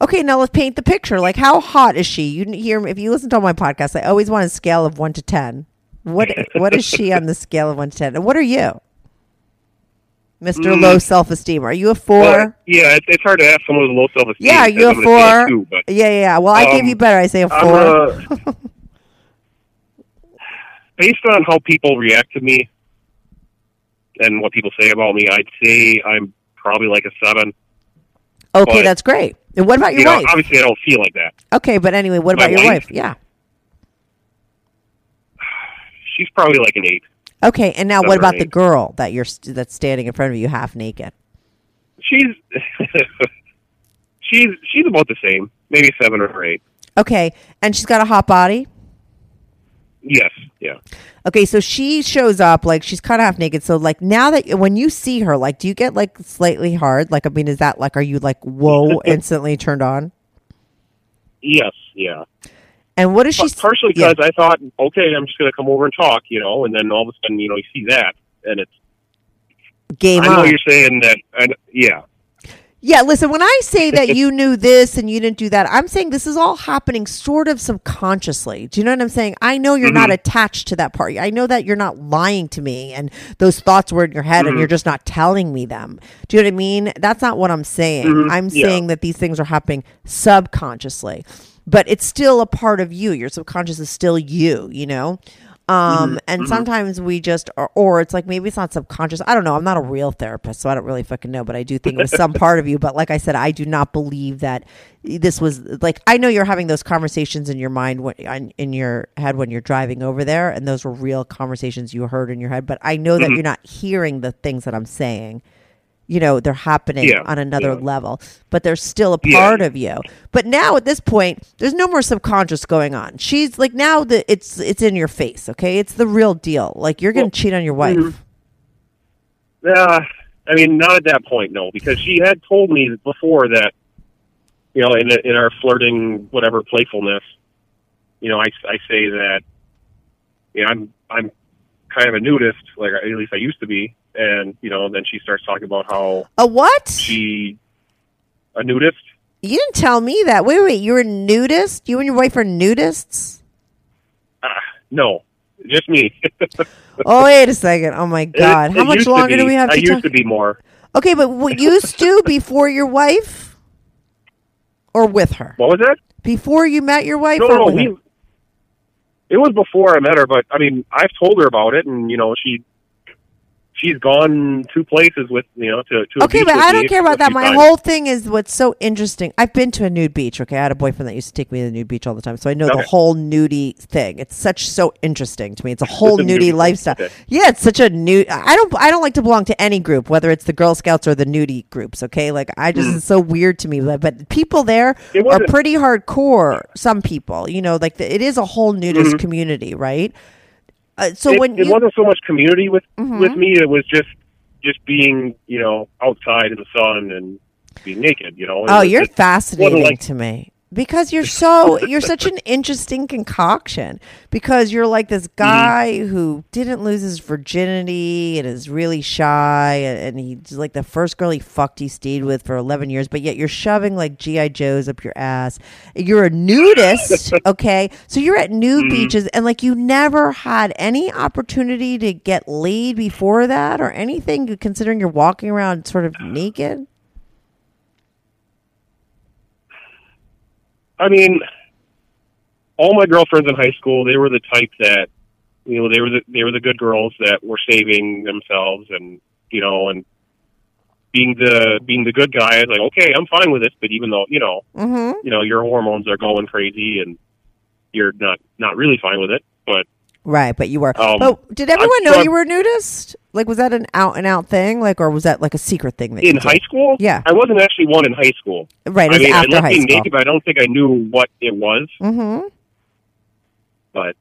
Okay, now let's paint the picture. Like, how hot is she? You hear if you listen to my podcast, I always want a scale of one to ten. What What is she on the scale of one to ten? And what are you, Mister Mm. Low Self Esteem? Are you a four? But, yeah, it, it's hard to ask someone with low self esteem. yeah, are you a four? two, but yeah, yeah, yeah. Well, I gave Um, you better. I say a four. a- based on how people react to me and what people say about me, I'd say I'm probably like a seven. okay, but- that's great. And what about your You know, wife? obviously I don't feel like that. Okay, but anyway, what My about your wife? wife? Yeah. She's probably like an eight. Okay, and now what about the girl that you're that's standing in front of you half naked? She's she's she's about the same, maybe seven or eight. Okay, and she's got a hot body. Yes, yeah. Okay, so she shows up like she's kind of half naked. So like now that when you see her, like, do you get like slightly hard? Like, I mean, is that like, are you like whoa instantly turned on? Yes, yeah. And what is she? Partially yeah. because I thought, okay, I'm just going to come over and talk, you know, and then all of a sudden, you know, you see that, and it's. game I know on. you're saying that, and yeah, Yeah, listen, when I say that you knew this and you didn't do that, I'm saying this is all happening sort of subconsciously. Do you know what I'm saying? I know you're not mm-hmm. attached to that part. I know that you're not lying to me and those thoughts were in your head and mm-hmm. you're just not telling me them. Do you know what I mean? That's not what I'm saying. Mm-hmm. I'm Yeah. saying that these things are happening subconsciously. But it's still a part of you. Your subconscious is still you, you know? Um, mm-hmm. and mm-hmm. sometimes we just, or, or it's like maybe it's not subconscious. I don't know. I'm not a real therapist, so I don't really fucking know. But I do think it was some part of you. But like I said, I do not believe that this was like. I know you're having those conversations in your mind, when, in- in your head when you're driving over there, and those were real conversations you heard in your head. But I know that mm-hmm. you're not hearing the things that I'm saying. You know, they're happening Yeah, on another yeah. level, but they're still a Yeah. part of you. But now at this point, there's no more subconscious going on. She's like now that it's it's in your face. Okay, it's the real deal. Like you're gonna Well, cheat on your wife. mhm. Uh, I mean, not at that point, no, because she had told me before that, you know, in in our flirting, whatever playfulness, you know, I, I say that, you know, I'm I'm kind of a nudist, like at least I used to be, and you know, then she starts talking about how A what? she a nudist. You didn't tell me that. Wait, wait. You're a nudist. You and your wife are nudists. Ah, no, just me. Oh wait a second. Oh my god. It- How it much longer do we have? I to used talk? to be more. Okay, but what used to before your wife, or with her? What was that? Before you met your wife, No, no, we. It was before I met her, but I mean, I've told her about it, and you know, she she's gone two places with you know to to. a Okay, but I don't care about that. My times. whole thing is what's so interesting. I've been to a nude beach. Okay, I had a boyfriend that used to take me to the nude beach all the time, so I know the whole nudie thing. It's such so interesting to me. It's a whole a nudie nudie lifestyle. Okay. Yeah, it's such a new. I don't. I don't like to belong to any group, whether it's the Girl Scouts or the nudie groups. Okay, like I just it's so weird to me. But, but people there. Are pretty hardcore. Some people, you know, like the, it is a whole nudist Mm-hmm. community, right? Uh, so it, when it you, wasn't so much community with Mhm. with me; it was just just being you know outside in the sun and being naked. You know. It Oh, you're fascinating like- to me because you're so you're such an interesting concoction. Because you're like this mm-hmm. guy who didn't lose his virginity and is really shy and, and he's like the first girl he fucked he stayed with for 11 years but yet you're shoving like gi joes up your ass. You're a nudist okay? So you're at nude mm-hmm. beaches and like you never had any opportunity to get laid before that or anything considering you're walking around sort of uh, naked I mean, all my girlfriends in high school, they were the type that, you know, they were the, they were the good girls that were saving themselves and, you know, and being the, being the good guy, I was like, okay, I'm fine with this, but even though, you know, mm-hmm. you know, your hormones are going crazy and you're not, not really fine with it, Right, but you were. Um, but did everyone know you were a nudist? Like, was that an out and out thing? Like, or was that like a secret thing that in high school, Yeah. I wasn't actually one in high school. Right, I mean, I after loved high school. naked, but I don't think I knew what it was. Mm-hmm. But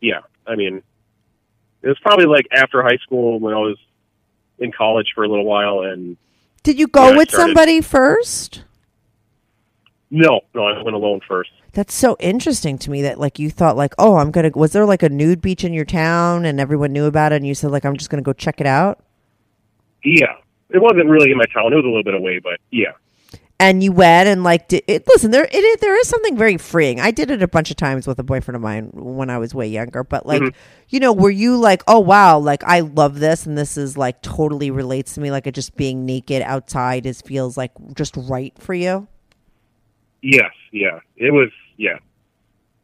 yeah, I mean, it was probably like after high school when I was in college for a little while, and Did you go Yeah, with started- somebody first? No, no, I went alone first. That's so interesting to me that like you thought like, oh, I'm gonna. Was there like a nude beach in your town and everyone knew about it, and you said like, I'm just gonna go check it out? Yeah, it wasn't really in my town; it was a little bit away, but yeah, and you went and like did it, listen there it, is- there is something very freeing i did it a bunch of times with a boyfriend of mine when i was way younger but like mm-hmm. you know were you like oh wow like i love this and this is like totally relates to me like it just being naked outside is feels like just right for you Yes, yeah, it was. Yeah,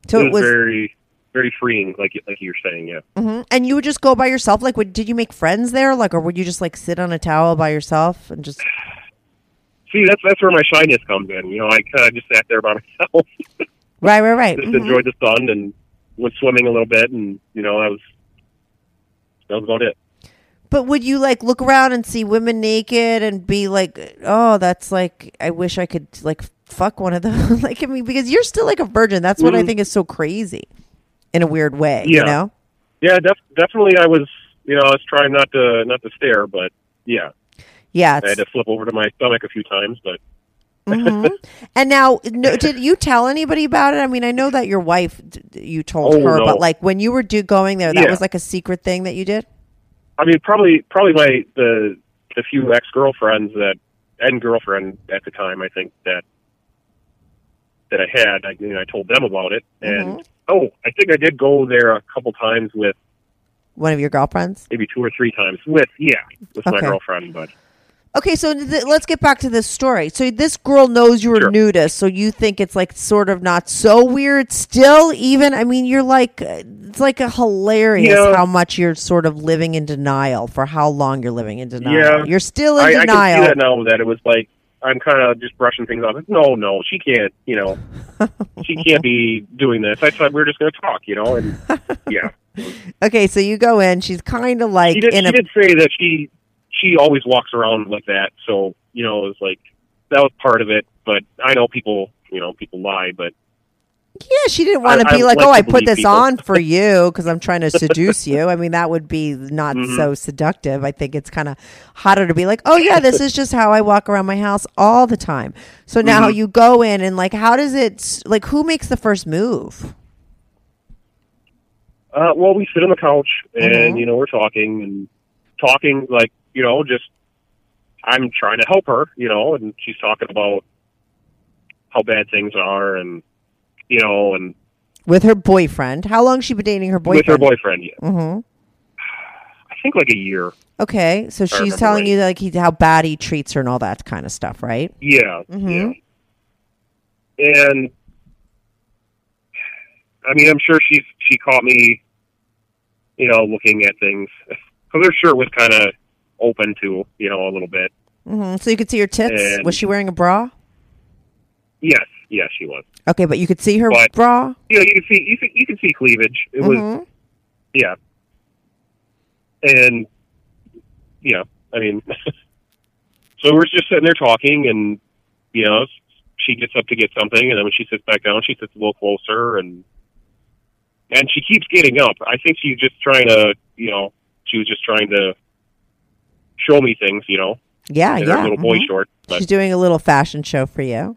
so it it was, was very, very freeing, like like you were saying. Yeah. Mhm. and you would just go by yourself like would, did you make friends there like or would you just like sit on a towel by yourself and just See, that's that's where my shyness comes in. You know, I kind of just sat there by myself, right right right just Mhm. enjoyed the sun, and went swimming a little bit, and you know, I was that was about it. But would you like look around and see women naked and be like, "Oh, that's like I wish I could like fuck one of those." like I mean, because you're still like a virgin. That's what I Mhm. think is so crazy, in a weird way. You Yeah. know? Yeah, def- definitely. I was, you know, I was trying not to not to stare, but yeah, Yeah. I had to flip over to my stomach a few times, but Mhm. And now, no, did you tell anybody about it? I mean, I know that your wife, you told Oh, her, no. but like when you were do going there, that Yeah. was like a secret thing that you did. I mean, probably probably my the the few ex girlfriends that and girlfriend at the time, I think that that I had, I, you know, I told them about it, and Mm-hmm. oh, I think I did go there a couple times with One of your girlfriends. maybe two or three times with yeah with my girlfriend, but Okay, so th- let's get back to this story. So this girl knows you're a Sure. nudist, so you think it's like sort of not so weird still. Even I mean, you're like uh, it's like a hilarious Yeah. how much you're sort of living in denial for how long you're living in denial. Yeah. You're still in I, I can see that now that it was like I'm kind of just brushing things off. No, no, she can't. You know, she can't be doing this. I thought we were just going to talk. You know, and yeah. okay, so you go in. She's kind of like she did, in she a did say that she she always walks around like that. So you know, it was like that was part of it. But I know people, you know, people lie. But yeah. She didn't want to be I like, like oh, I put this people." on for you because I'm trying to seduce you. I mean, that would be not Mm-hmm. so seductive. I think it's kind of hotter to be like, oh yeah, this is just how I walk around my house all the time. So now Mm-hmm. you go in and like, how does it like? Who makes the first move? uh, well, we sit on the couch and Mhm. you know we're talking and talking like you know just I'm trying to help her, you know, and she's talking about how bad things are and you know and With her boyfriend. How long she been dating her boyfriend? with her boyfriend. Yeah. hmm I think like a year. Okay, so she's telling right. you like he, how bad he treats her and all that kind of stuff, right? Yeah, Mhm. yeah. And I mean, I'm sure she's she caught me, you know, looking at things because her shirt was kind of open to, you know, a little bit. hmm So you could see her tits. And- was she wearing a bra? Yes, yes, she was. Okay, but you could see her But- bra. You know, you can see you can, you can see cleavage. It was Mhm. yeah, and yeah, I mean, so we're just sitting there talking, and you know, she gets up to get something, and then when she sits back down, she sits a little closer, and and she keeps getting up. I think she's just trying to, you know, she was just trying to show me things, you know, Yeah, yeah. her little boy mhm. shorts. But She's doing a little fashion show for you.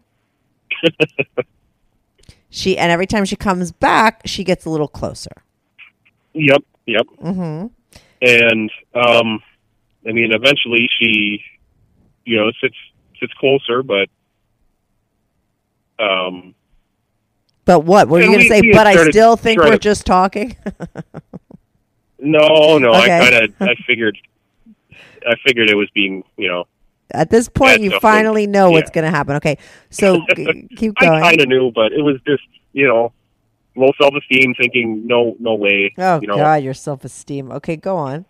she and every time she comes back, she gets a little closer. yep, yep. Mm-hmm. and um i mean eventually she you know sits sits closer but um But what were you going to say? But I still think we're to- just talking. no no Okay. i kind of i figured i figured it was being you know At this point, you finally know what's going to happen. Okay, so g- keep going. i kind of knew but it was just you know low self-esteem thinking no no way oh you know God, your self esteem. Okay, go on.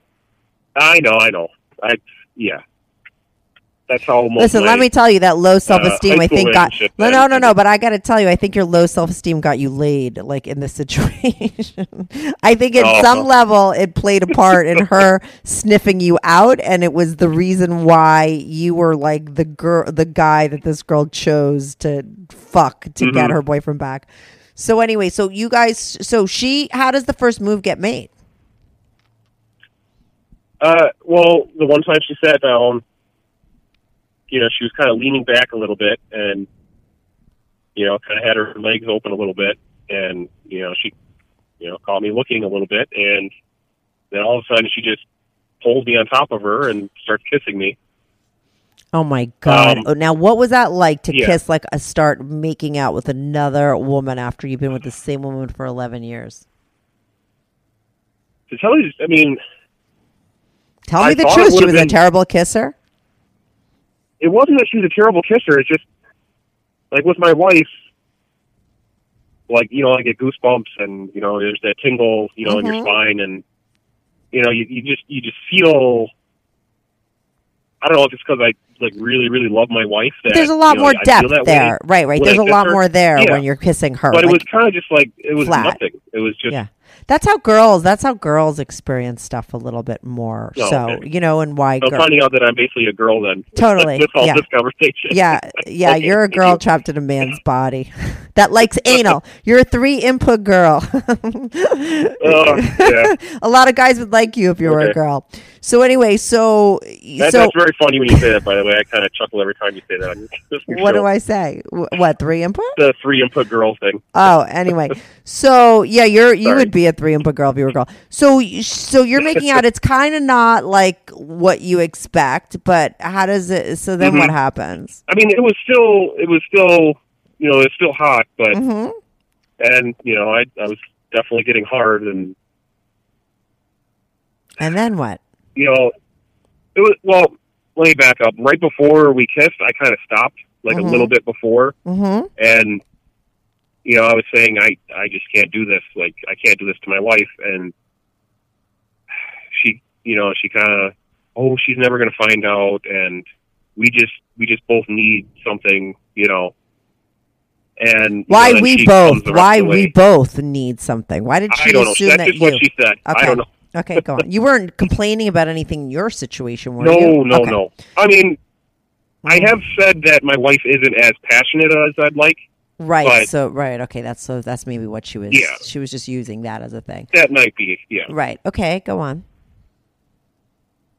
i know i know i yeah that's how most Listen, my- let me tell you that low self esteem. high I think got no, no, no, no. But I got to tell you, I think your low self esteem got you laid. Like in this situation, I think at Oh. some level it played a part in her sniffing you out, and it was the reason why you were like the girl, the guy that this girl chose to fuck to get Mhm. her boyfriend back. So anyway, so you guys, so she, how does the first move get made? Uh, well, the one time she sat down, you know, she was kind of leaning back a little bit and, you know, kind of had her legs open a little bit. And, you know, she, you know, caught me looking a little bit. And then all of a sudden she just pulled me on top of her and starts kissing me. Oh my god! Um, oh, now, what was that like to yeah. kiss like a start making out with another woman after you've been with the same woman for eleven years? To tell you, I mean, Tell I me the truth. She was a terrible kisser. It wasn't that she was a terrible kisser. It's just like with my wife, like you know, I get goosebumps and you know, there's that tingle, you know, in Mm-hmm. your spine, and you know, you, you just you just feel. I don't know if it's because I like really really love my wife. That, There's a lot you know, more I depth there, way right? Right. There's I a lot her. more there Yeah. when you're kissing her. But it was kind of just like it was flat. nothing. It was just yeah, that's how girls. That's how girls experience stuff a little bit more. Oh, so okay. you know, and why? I'm girl- finding out that I'm basically a girl then. Totally, with all yeah. this conversation. Yeah, yeah, Okay, you're a girl trapped in a man's body that likes anal. You're a three input girl. Uh, yeah. a lot of guys would like you if you were a girl. So anyway, so That, so that's very funny when you say that. By the way, I kind of chuckle every time you say that. What show. do I say? What three input? The three input girl thing. Oh, anyway. So yeah, you're you Sorry. would be a three input girl if you were a girl. So so you're making out. It's kind of not like what you expect, but how does it? So then what Mhm. happens? I mean, it was still, it was still, you know, it's still hot, but hmm and you know, I I was definitely getting hard, and And then what? you know, it was well. Let me back up. Right before we kissed, I kind of stopped, like Mhm. a little bit before, hmm and you know, I was saying I I just can't do this. Like I can't do this to my wife, and she, you know, she kind of, oh, she's never going to find out, and we just we just both need something, you know. And you Why know, then we both? comes the rest Why we both need something? Why did she I don't know. assume That's that just you? what she said. okay. I don't know. Okay, go on. You weren't complaining about anything in your situation, were No, you? no, Okay. no. I mean, I mm. have said that my wife isn't as passionate as I'd like. Right. But- so right. Okay. That's so. That's maybe what she was. Yeah. She was just using that as a thing. That might be, yeah. Right. Okay. Go on.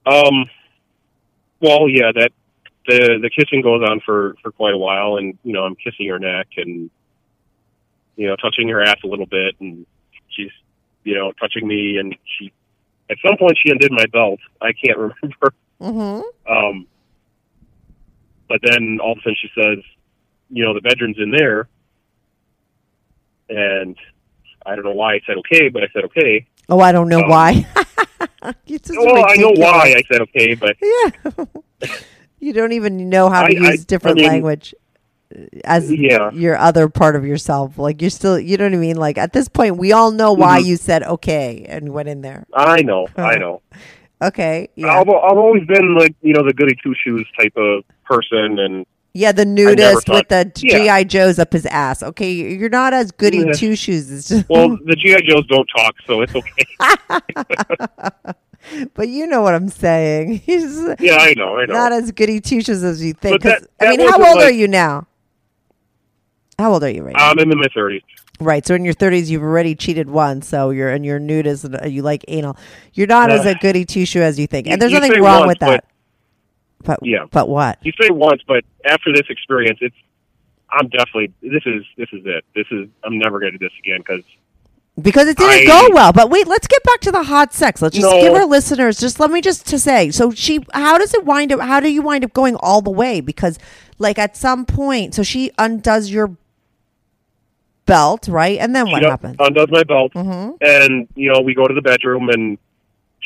Um. Well, yeah. That the the kissing goes on for for quite a while, and you know, I'm kissing her neck and you know, touching her ass a little bit, and she's you know touching me, and she at some point she undid my belt. I can't remember. Mm-hmm. Um. But then all of a sudden she says, you know, the bedroom's in there, and I don't know why I said okay, but I said okay. Oh, I don't know Um, why. Well, I know why I said okay, but Yeah. you don't even know how to I- I- use different I mean- language uh, as Yeah. your other part of yourself. Like you're still, you know what I mean? Like at this point, we all know why Mhm. you said okay and went in there. I know. I know. Okay. Yeah. I've, I've always been like you know the goody two shoes type of person, and yeah. The nudist with the Yeah. GI Joes up his ass. Okay. You're not as goody Yeah. two shoes. Well, the GI Joes don't talk, so it's okay. but you know what I'm saying. He's yeah, I know, I know. not as goody two shoes as you think. That- 'Cause, I mean, how old are you now? How old are you right now? I'm in my thirties. Right. So in your 30s, you've already cheated once. So you're and you're nudist and uh, you like anal. You're not as Uh, a goody two shoe as you think. And there's nothing wrong once, with that. But Yeah. But what? You say once, but after this experience, it's I'm definitely this is this is it. This is I'm never going to do this again because Because it didn't I- go well. But wait, let's get back to the hot sex. Let's just No. give our listeners just let me just to say. So she, how does it wind up? How do you wind up going all the way? Because like at some point, so she undoes your belt, right? And then what she happens? undoes my belt, Mhm. and you know we go to the bedroom and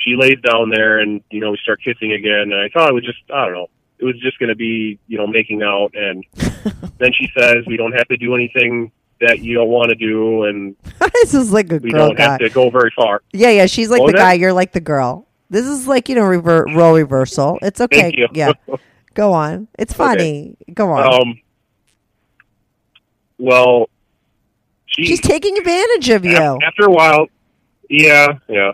she lays down there and you know we start kissing again and i thought it was just i don't know it was just going to be you know making out and then she says we don't have to do anything that you don't want to do and this is like a we girl don't guy. have to go very far Yeah, yeah. She's like What the that? guy. You're like the girl. This is like you know rever- role reversal. It's okay. Thank you. Yeah. Go on. It's funny. Go on. um well she, She's taking advantage of you. after a while yeah yeah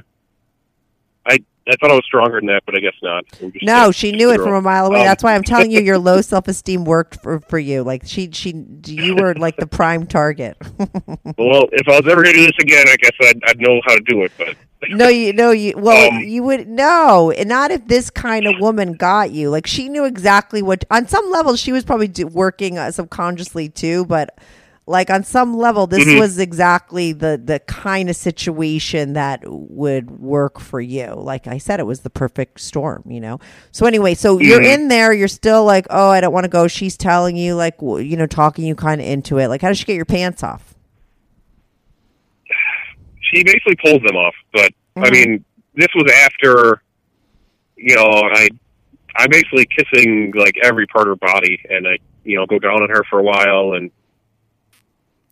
i thought i was stronger than that but i guess not No, a- she knew it from a mile away. Um, That's why I'm telling you, your low self esteem worked for, for you. Like she, she, you were like the prime target. well if i was ever going to do this again i guess i'd, I'd know how to do it but no, you, no, you. Well, Um, you would no, and not if this kind of woman got you. Like she knew exactly what. On some level, she was probably do, working uh, subconsciously too. But Like on some level, this Mhm. was exactly the the kind of situation that would work for you. Like I said, it was the perfect storm, you know. So anyway, so you're Mhm. in there. You're still like, oh, I don't want to go. She's telling you, like, you know, talking you kind of into it. Like, how does she get your pants off? she basically pulls them off. But I Mhm. mean, this was after, you know, I I'm basically kissing like every part of her body, and I you know go down on her for a while, and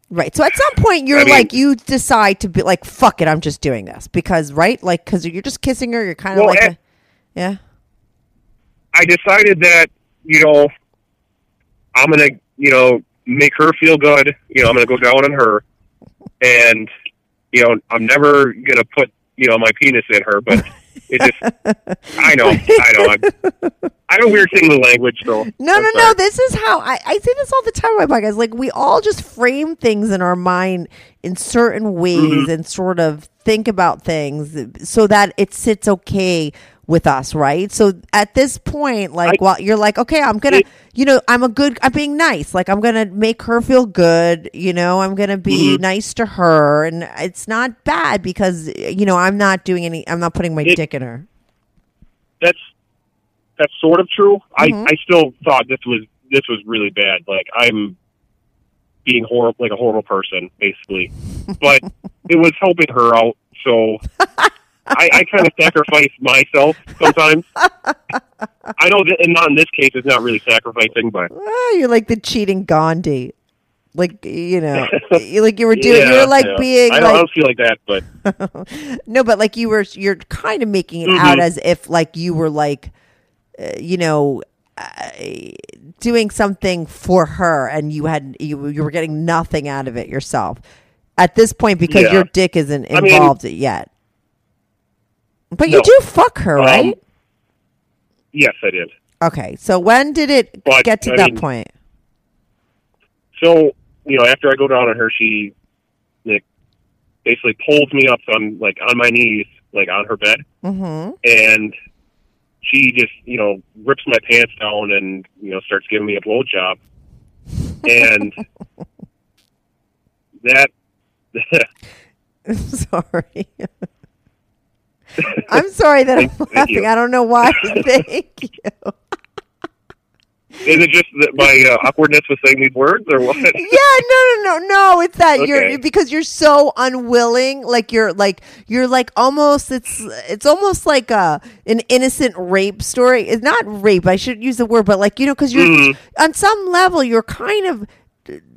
Right. So at some point, you're I mean- like, you decide to be like, fuck it, I'm just doing this because, right? Like, because you're just kissing her. You're kind of Well, like, a, yeah. I decided that you know I'm gonna you know make her feel good. You know I'm gonna go down on her, and you know I'm never gonna put you know my penis in her, but it just I know I know I'm, I have a weird thing with language, though. No, no, no. This is how I, I say this all the time on my podcast. Like we all just frame things in our mind in certain ways Mm-hmm. and sort of think about things so that it sits okay with us, right? So at this point, like I- while you're like, okay, I'm gonna, It- you know, I'm a good, I'm being nice. Like I'm gonna make her feel good. You know, I'm gonna be Mm-hmm. nice to her, and it's not bad because you know I'm not doing any, I'm not putting my It- dick in her. that's that's sort of true. Mhm. I I still thought this was this was really bad. Like I'm being horrible, like a horrible person, basically. But it was helping her out, so I, I kind of sacrifice myself sometimes. I know that, and not in this case, it's not really sacrificing, but you're like the cheating Gandhi. Like you know, like you were doing. yeah, you're like yeah. being I don't, I don't feel like that, but no, but like you were. You're kind of making it Mhm. out as if like you were like, uh, you know, uh, doing something for her, and you had you you were getting nothing out of it yourself at this point because Yeah. your dick isn't I mean- involved yet. But you do fuck her, Um, right? yes, I did. Okay, so when did it But, get to I that mean- point? So you know, after I go down on her, she like basically pulls me up, so I'm like on my knees, like on her bed, Mm-hmm. and she just you know rips my pants down and you know starts giving me a blowjob, and that sorry. I'm sorry that I'm Thank- laughing. you. I don't know why. Thank you. is it just that my uh, awkwardness with saying these words or what? Yeah, no, no, no, no. It's that you're because you're so unwilling. Like you're like you're like almost. It's it's almost like a an innocent rape story. It's not rape. I shouldn't use the word, but like you know, because you're Mhm. on some level you're kind of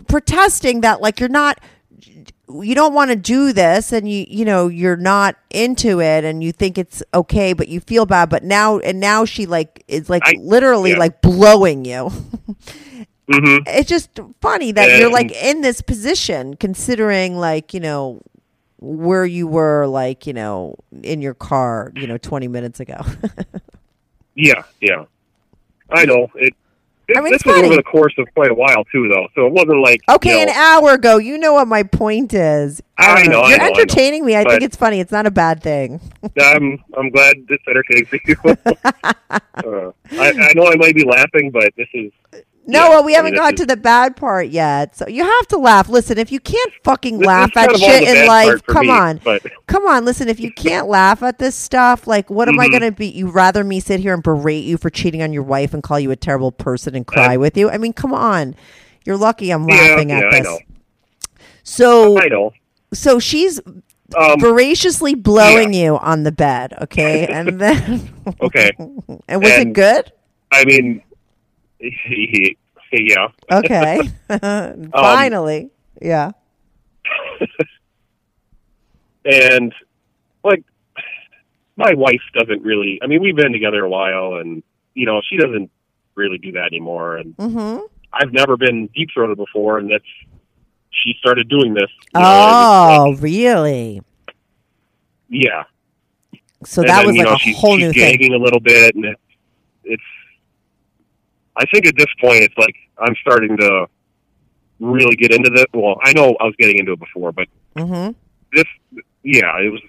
protesting that like you're not you don't want to do this and you you know you're not into it and you think it's okay but you feel bad but now and now she like is like I- literally yeah. like blowing you hmm it's just funny that you're like in this position considering like you know where you were like you know in your car you know 20 minutes ago Yeah, yeah. I know it. I mean, this it's was funny. over the course of quite a while too, though. So it wasn't like okay you know, an hour ago you know what my point is I know, I you're know, I know. entertaining me i think it's funny it's not a bad thing I'm I'm glad this entertains you. uh, I, I know I might be laughing, but this is no Yeah, well we haven't mean, got to the bad part yet so you have to laugh listen if you can't fucking laugh at shit in life come me, on But Come on, listen, if you can't laugh at this stuff, like what am I Mhm. going to be? You rather me sit here and berate you for cheating on your wife and call you a terrible person and cry with you? I mean, come on. You're lucky I'm laughing yeah, at I this. So I know. so she's Um, voraciously blowing you on the bed, okay? And then okay, And was it good? I mean, yeah. Okay. Um, Finally. yeah. and like my wife doesn't really. I mean, we've been together a while, and you know, she doesn't really do that anymore. And Mhm. I've never been deep throated before, and that's she started doing this. know, Oh, like, really? yeah. So And that then, was like know, a she's, whole she's new thing. a little bit, and it's. I think at this point, it's like I'm starting to really get into this. Well, I know I was getting into it before, but Mhm. this, yeah, it was.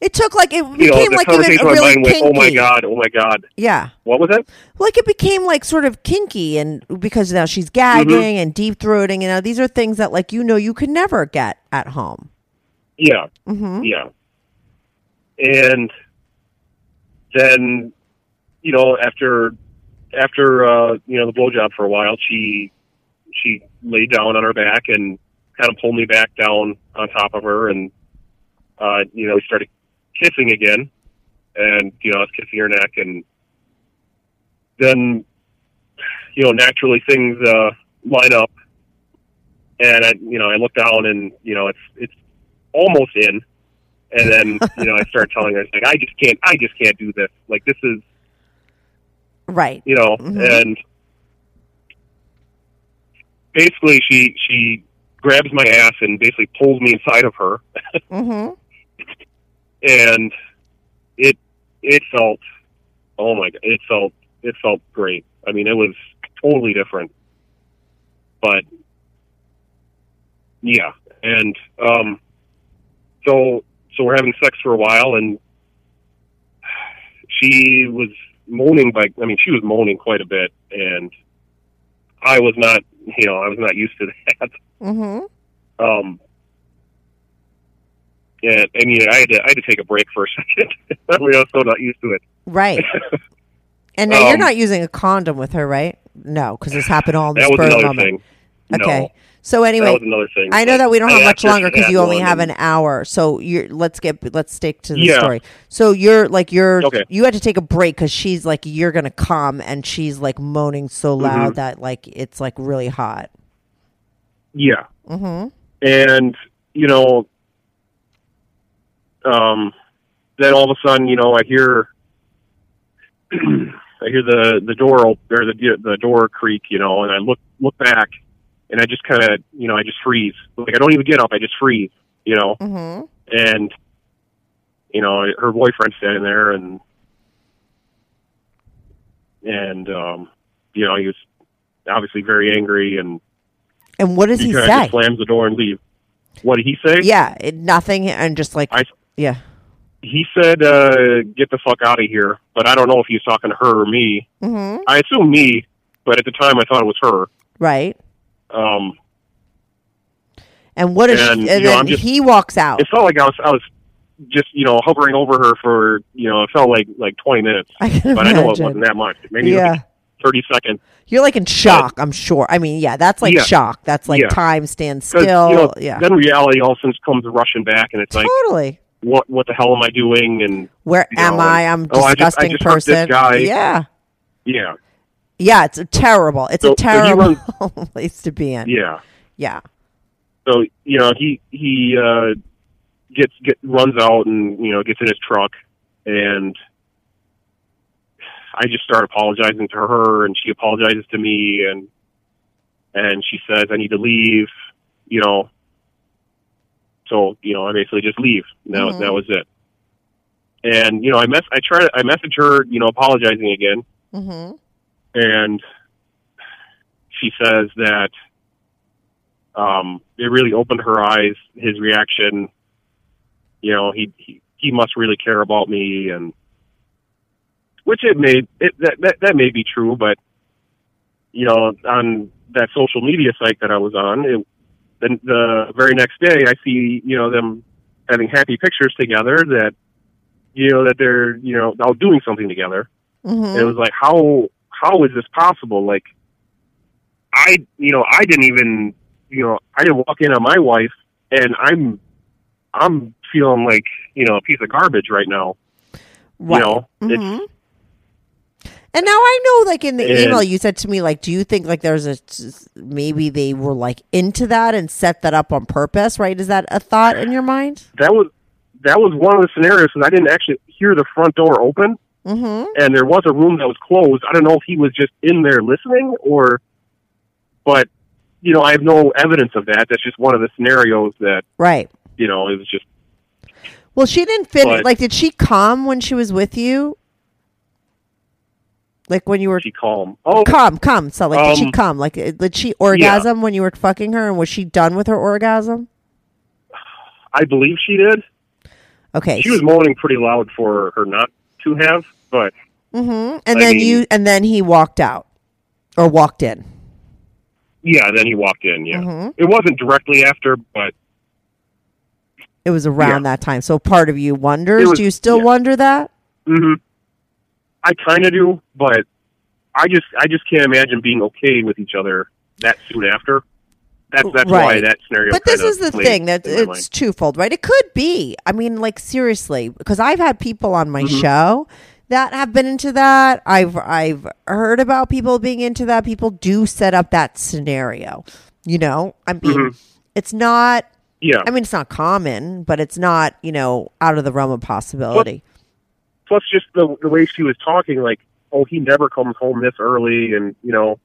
It took like it you know, became like even a really mind went, kinky. "Oh my god, oh my god." Yeah. What was that? Like it became like sort of kinky and because now she's Mm-hmm. gagging and deep throating, you know, these are things that like you know you could never get at home. Yeah, Mm-hmm. yeah. And then, you know, after after uh, you know the blowjob for a while, she she laid down on her back and kind of pulled me back down on top of her, and uh, you know we started kissing again, and you know I was kissing her neck, and then you know naturally things uh, line up, and I you know I look down and you know it's it's almost in, and then you know I start telling her like I just can't I just can't do this. Like this is Right. you know, Mhm. and basically she she grabs my ass and basically pulls me inside of her, Mm-hmm. and it it felt oh my god it felt it felt great. I mean it was totally different, but yeah, and um, so so we're having sex for a while and. She was moaning by I mean she was moaning quite a bit and I was not you know I was not used to that Mm-hmm. um and I mean I had to I had to take a break for a second I mean, I was so not used to it Right. And now you're Um, not using a condom with her, right? No, because this happened all in the that was spur of the another moment. thing Okay. no So anyway, another thing I know that we don't have I much asked her if longer because you only have an hour. So you're let's get let's stick to the Yeah. story. So you're like you're Okay. you had to take a break because she's like you're gonna come and she's like moaning so Mm-hmm. loud that like it's like really hot. yeah Mm-hmm. and you know um then all of a sudden you know i hear i hear the the door or the the door creak you know and i look look back and i just kind of you know i just freeze like i don't even get up i just freeze you know Mm-hmm. and you know her boyfriend's standing there and and um you know he was obviously very angry and And what does he kinda say? just slams the door and leave what did he say Yeah, nothing, and just like I- yeah. he said, uh, "Get the fuck out of here." But I don't know if he was talking to her or me. Mm-hmm. I assume me, but at the time I thought it was her. Right. Um, And what is And, she, and you know, then just- he walks out. it felt like I was, I was just, you know, hovering over her for, you know, it felt like like twenty minutes, I can but I know it imagine. wasn't that much. Maybe Yeah. like thirty seconds. You're like in shock, I'm sure. I mean, yeah, that's like Yeah. shock. That's like Yeah. time stands still. you know, yeah. Then reality all of a sudden comes rushing back, and it's like, totally. what what the hell am I doing? And Where am know, I? I'm a oh, I just- I disgusting just hurt this person. guy. Yeah. yeah, Yeah, it's a terrible. It's So- a so terrible place to be in. yeah. Yeah. so you know he he uh gets get runs out and you know gets in his truck and I just start apologizing to her and she apologizes to me and and she says I need to leave you know so you know I basically just leave that, Mhm. that was it and you know I mess I try I message her you know apologizing again Mm-hmm. And she says that um, it really opened her eyes. His reaction, you know, he he, he must really care about me, and which it may it, that, that that may be true, but you know, on that social media site that I was on, it, the, the very next day, I see you know them having happy pictures together that you know that they're you know out doing something together. Mm-hmm. It was like, how how is this possible? Like, I you know I didn't even you know I didn't walk in on my wife, and I'm I'm feeling like you know a piece of garbage right now. Right. You know, Mhm. And now I know, like in the And- email, you said to me, like, do you think like there's a maybe they were like into that and set that up on purpose, right? Is that a thought in your mind? that was that was one of the scenarios because I didn't actually hear the front door open, Mm-hmm. and there was a room that was closed. I don't know if he was just in there listening or, but you know I have no evidence of that. That's just one of the scenarios that Right. you know it was just Well, she didn't finish. But- like, did she come when she was with you? Like when you were she calm. Oh, come, come. So, like, did she Um, come? Like, uh, did she orgasm when you were fucking her, and was she done with her orgasm? I believe she did. Okay. She was moaning pretty loud for her not to have, but hmm And I then mean- you and then he walked out or walked in. yeah, then he walked in. Yeah, Mm-hmm. it wasn't directly after, but It was around Yeah. that time. So part of you wonders. Was- do you still yeah. wonder that? hmm I kind of do, but I just I just can't imagine being okay with each other that soon after. That's that's why that scenario. But this is the thing that it's mind. twofold, right? It could be. I mean, like seriously, because I've had people on Mm-hmm. my show that have been into that. I've I've heard about people being into that. People do set up that scenario. You know, I mean, Mhm. it's not. yeah. I mean, it's not common, but it's not you know out of the realm of possibility. Plus, just the the way she was talking, like, oh, he never comes home this early, and you know,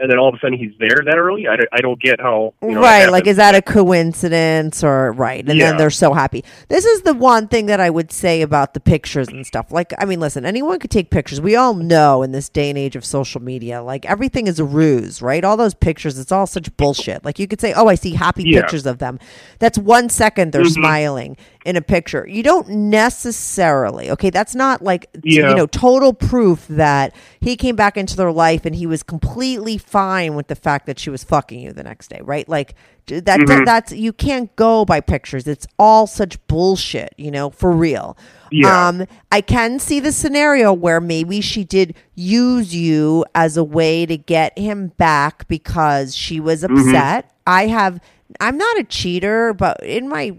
and then all of a sudden he's there that early. I, don't- I don't get how. You know, right like is that a coincidence or right and Yeah. then they're so happy this is the one thing that i would say about the pictures and stuff like i mean listen anyone could take pictures we all know in this day and age of social media like everything is a ruse right all those pictures it's all such bullshit like you could say oh i see happy Yeah. pictures of them that's one second they're mm-hmm. smiling in a picture you don't necessarily okay that's not like Yeah. you know total proof that he came back into their life and he was completely fine with the fact that she was fucking you the next day, right? Like that, that that's you can't go by pictures. It's all such bullshit, you know, for real. Yeah. Um I can see the scenario where maybe she did use you as a way to get him back because she was upset. I have I'm not a cheater, but in my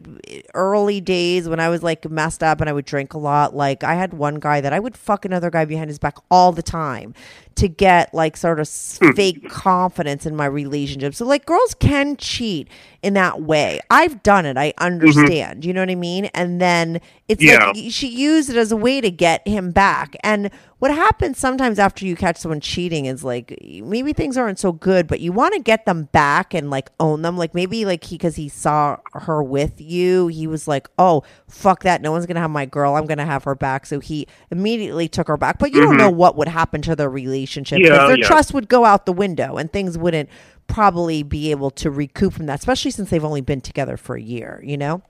early days when I was like messed up and I would drink a lot, like I had one guy that I would fuck another guy behind his back all the time to get like sort of hmm. fake confidence in my relationship. So like girls can cheat in that way. I've done it. I mm-hmm. understand. You know what I mean? And then it's Yeah. like she used it as a way to get him back. And what happens sometimes after you catch someone cheating is like maybe things aren't so good, but you want to get them back and like own them. Like maybe like he because he saw her with you, he was like, "Oh fuck that! No one's gonna have my girl. I'm gonna have her back." So he immediately took her back. But you don't mm-hmm. know what would happen to their relationship because Yeah, their yeah. trust would go out the window and things wouldn't probably be able to recoup from that, especially since they've only been together for a year. You know.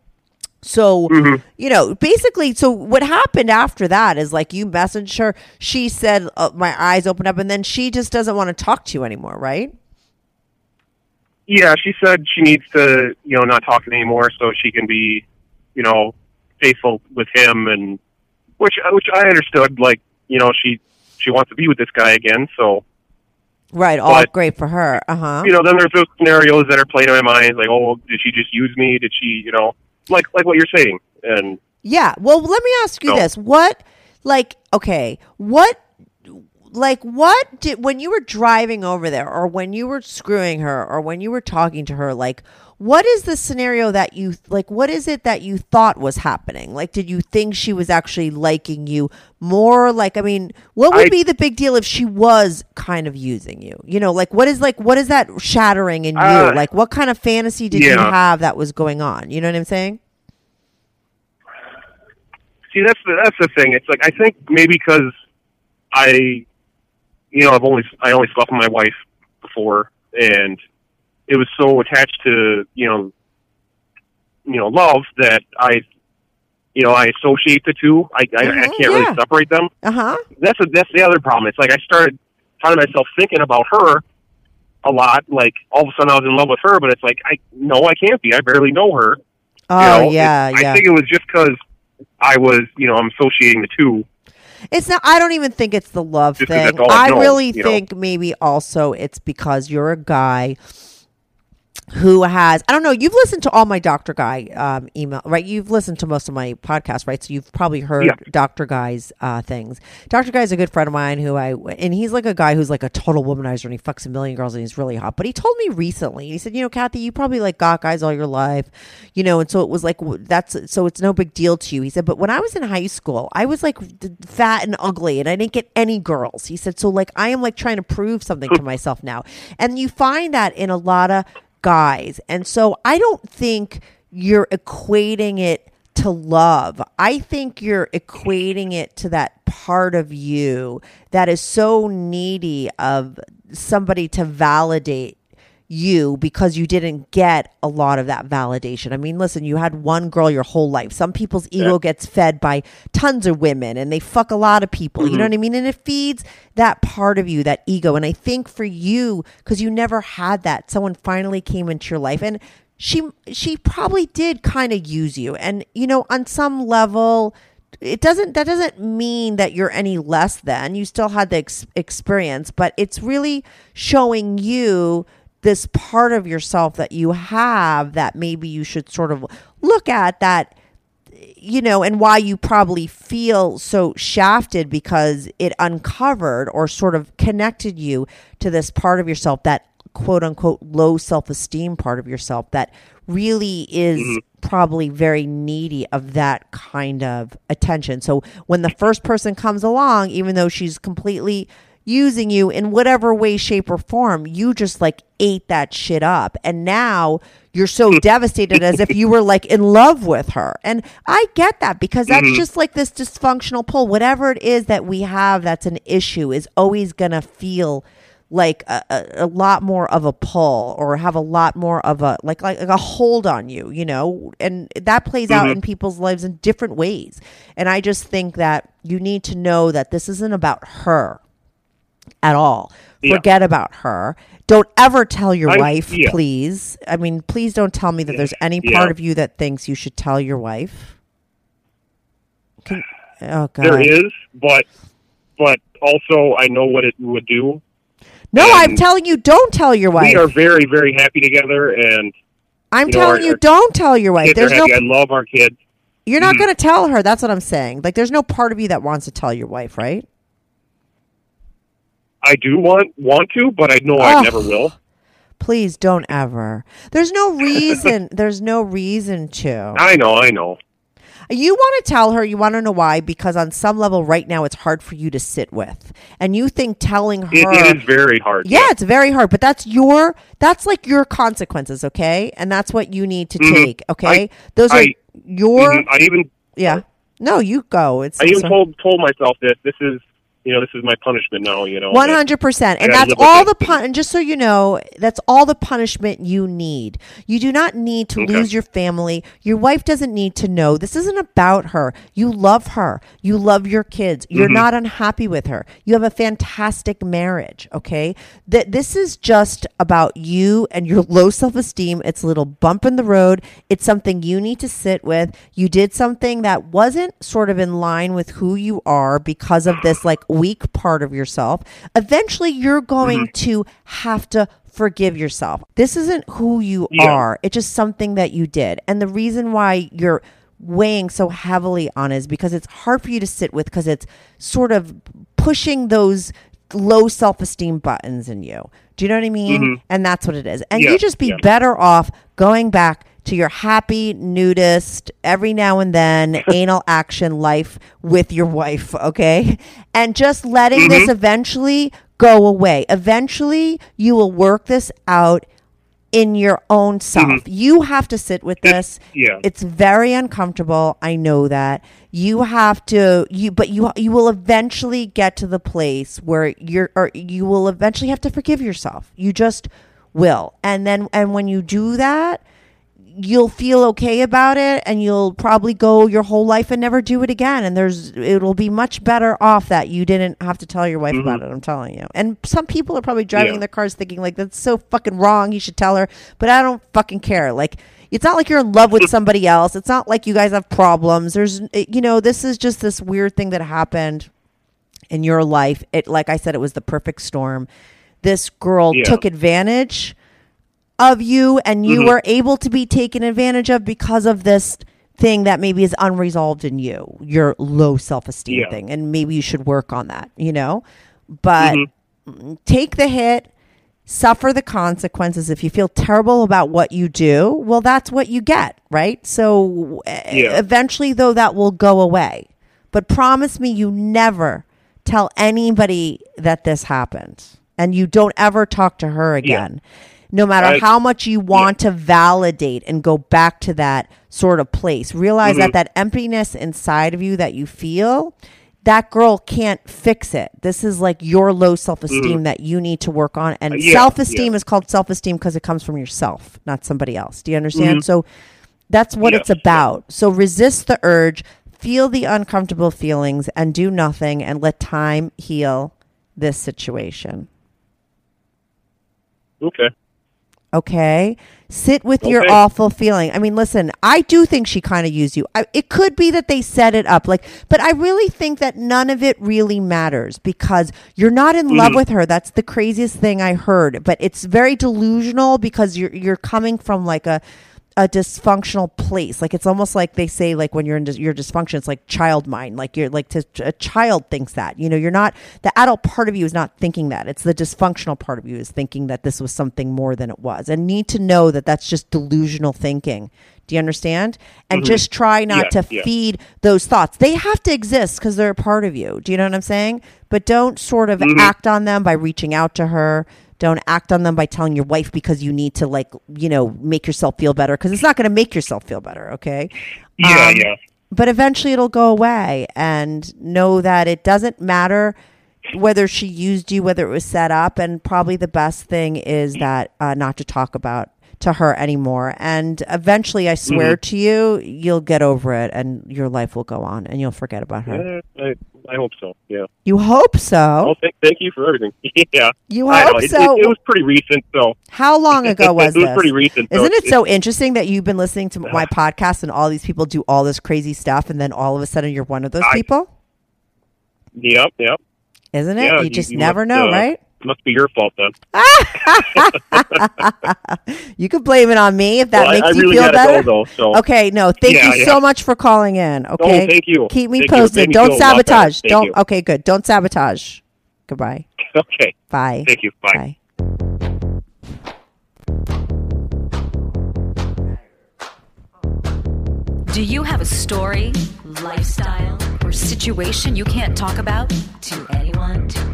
So, you know, basically, so what happened after that is like you messaged her. She said, uh, My eyes opened up, and then she just doesn't want to talk to you anymore, right? Yeah, she said she needs to, you know, not talk anymore so she can be, you know, faithful with him, and which which I understood. Like, you know, she she wants to be with this guy again. So, Right. All But- great for her. Uh huh. you know, then there's those scenarios that are playing in my mind, like, oh, did she just use me? Did she, you know, like like what you're saying? And Yeah. Well, let me ask you No. this. What, like, okay, what, like, what did, when you were driving over there or when you were screwing her or when you were talking to her, like, what is the scenario that you, like, what is it that you thought was happening? Like, did you think she was actually liking you more? Like, I mean, what would I- be the big deal if she was kind of using you? You know, like, what is, like, what is that shattering in you? Uh, like, what kind of fantasy did you have that was going on? You know what I'm saying? see, that's the that's the thing. It's like I think maybe because I, you know, I've only I only slept with my wife before, and it was so attached to you know, you know, love that I, you know, I associate the two. I I, I Mhm, can't yeah. really separate them. Uh huh. That's a, that's the other problem. It's like I started finding myself thinking about her a lot. Like all of a sudden I was in love with her, but it's like I no, I can't be. I barely know her. Oh, you know? yeah, It- yeah. I think it was just because I was, you know, I'm associating the two. It's not. I don't even think it's the love Just 'cause thing. all I've really you know. think maybe also it's because you're a guy who has. I don't know. You've listened to all my Doctor Guy um, email, right? You've listened to most of my podcasts, right? So you've probably heard Yeah. Doctor Guy's uh, things. Doctor Guy's a good friend of mine who I and he's like a guy who's like a total womanizer and he fucks a million girls and he's really hot. But he told me recently, he said, you know, Kathy, you probably like got guys all your life, you know, and so it was like that's so it's no big deal to you. He said, but when I was in high school, I was like fat and ugly and I didn't get any girls. He said, so like I am like trying to prove something to myself now, and you find that in a lot of guys, and so I don't think you're equating it to love. I think you're equating it to that part of you that is so needy of somebody to validate you because you didn't get a lot of that validation. I mean, listen, you had one girl your whole life. Some people's ego gets fed by tons of women and they fuck a lot of people. You know mm-hmm. what I mean? And it feeds that part of you, that ego. And I think for you, because you never had that, someone finally came into your life and she she probably did kind of use you. And you know, on some level, it doesn't that doesn't mean that you're any less than you still had the ex- experience but it's really showing you this part of yourself that you have that maybe you should sort of look at that you know and why you probably feel so shafted because it uncovered or sort of connected you to this part of yourself that quote unquote low self-esteem part of yourself that really is mm-hmm. probably very needy of that kind of attention. So when the first person comes along, even though she's completely using you in whatever way, shape, or form, you just like ate that shit up. And now you're so devastated as if you were like in love with her. And I get that because that's mm-hmm. just like this dysfunctional pull. Whatever it is that we have that's an issue is always going to feel like a, a, a lot more of a pull or have a lot more of a like, like like a hold on you you know and that plays out mm-hmm. in people's lives in different ways and i just think that you need to know that this isn't about her at all Yeah. forget about her don't ever tell your I- wife yeah. please i mean please don't tell me that there's any Yeah. part of you that thinks you should tell your wife Can, oh god There is, but but also I know what it would do. no i'm telling you don't tell your wife We are very very happy together, and i'm you know, telling our- you our don't tell your wife there's no. I love our kids. You're not mm. going to tell her. That's what I'm saying. Like, there's no part of you that wants to tell your wife, right? I do want want to, but I know Oh. I never will. Please don't ever. There's no reason. there's no reason to. I know, I know. You want to tell her. You want to know why? Because on some level, right now, it's hard for you to sit with, and you think telling her. It, it is very hard. yeah, it's very hard, but that's your that's like your consequences, okay? And that's what you need to Mhm. take, okay? I- Those are I- your Mhm. I even yeah. No, you go. It's I even so- told told myself that this is you know this is my punishment now. You know, hundred percent, I and that's all the pun. And just so you know, that's all the punishment you need. You do not need to Okay. lose your family. Your wife doesn't need to know. This isn't about her. You love her. You love your kids. You're Mm-hmm. not unhappy with her. You have a fantastic marriage. Okay, that this is just about you and your low self esteem. It's a little bump in the road. It's something you need to sit with. You did something that wasn't sort of in line with who you are because of this like weak part of yourself. Eventually, you're going Mm-hmm. to have to forgive yourself. This isn't who you Yeah. are. It's just something that you did. And the reason why you're weighing so heavily on is because it's hard for you to sit with because it's sort of pushing those low self-esteem buttons in you. Do you know what I mean? And that's what it is. And Yeah, you just be yeah. better off going back to your happy nudist every now and then anal action life with your wife, okay? And just letting this mm-hmm. eventually go away. Eventually, you will work this out in your own self. Mm-hmm. You have to sit with this. yeah. It's very uncomfortable. I know that. You have to you but you you will eventually get to the place where you're or you will eventually have to forgive yourself. You just will. And then and when you do that, you'll feel okay about it and you'll probably go your whole life and never do it again. And there's it'll be much better off that you didn't have to tell your wife mm-hmm. about it i'm telling you. And some people are probably driving Yeah. their cars thinking like that's so fucking wrong you should tell her. But i don't fucking care. Like it's not like you're in love with somebody else. It's not like you guys have problems. There's you know this is just this weird thing that happened in your life. It like i said it was the perfect storm. This girl Yeah. took advantage of you and you Mhm. were able to be taken advantage of because of this thing that maybe is unresolved in you your low self-esteem Yeah. thing and maybe you should work on that you know but Mhm. take the hit suffer the consequences if you feel terrible about what you do well that's what you get right so Yeah. eventually though that will go away but promise me you never tell anybody that this happened and you don't ever talk to her again no matter I- how much you want to validate and go back to that sort of place realize Mm-hmm. that that emptiness inside of you that you feel that girl can't fix it. This is like your low self esteem that you need to work on. And Mm-hmm. Yeah, self esteem yeah. is called self esteem because it comes from yourself, not somebody else. Do you understand? So that's what it's about. So resist the urge, feel the uncomfortable feelings, and do nothing and let time heal this situation. Okay. Okay. Sit with your awful feeling. I mean, listen, I do think she kind of used you. I, it could be that they set it up, like, but I really think that none of it really matters because you're not in love mm-hmm. with her. That's the craziest thing I heard. But it's very delusional because you're you're coming from like a a dysfunctional place. Like it's almost like they say, like when you're in dis- your dysfunction, it's like child mind. Like you're like to, a child thinks that. You know, you're not the adult part of you is not thinking that. It's the dysfunctional part of you is thinking that this was something more than it was, and need to know that that's just delusional thinking. Do you understand? And mm-hmm. just try not Yeah, to yeah. feed those thoughts. They have to exist because they're a part of you. Do you know what I'm saying? But don't sort of mm-hmm. act on them by reaching out to her. Don't act on them by telling your wife because you need to like, you know, make yourself feel better because it's not going to make yourself feel better, okay? Yeah, Um, yeah. But eventually it'll go away and know that it doesn't matter whether she used you, whether it was set up, and probably the best thing is that uh, not to talk about to her anymore. And eventually, I swear Mm-hmm. to you, you'll get over it and your life will go on and you'll forget about her. Eh, I, I hope so. Yeah. You hope Well, so. thank, thank you for everything. yeah. You I hope It, so. It, it was pretty recent, so How long ago was it It was this? pretty recent. Isn't it so interesting that you've been listening to my podcast and all these people do all this crazy stuff and then all of a sudden you're one of those I- people? Yep, yep. Isn't it? Yeah, you just you never must, know, uh, right? Must be your fault then. You could blame it on me if that Well, makes I you really feel better. go, though, so- Okay, no, thank Yeah, you yeah. so much for calling in. Oh, okay, thank you. Keep me Thank you. It made posted. me Don't feel a lot better. sabotage. Don't. you. Okay, good. Don't sabotage. Goodbye. Okay. Bye. Thank you. Bye. Bye. Do you have a story, lifestyle, or situation you can't talk about to anyone, to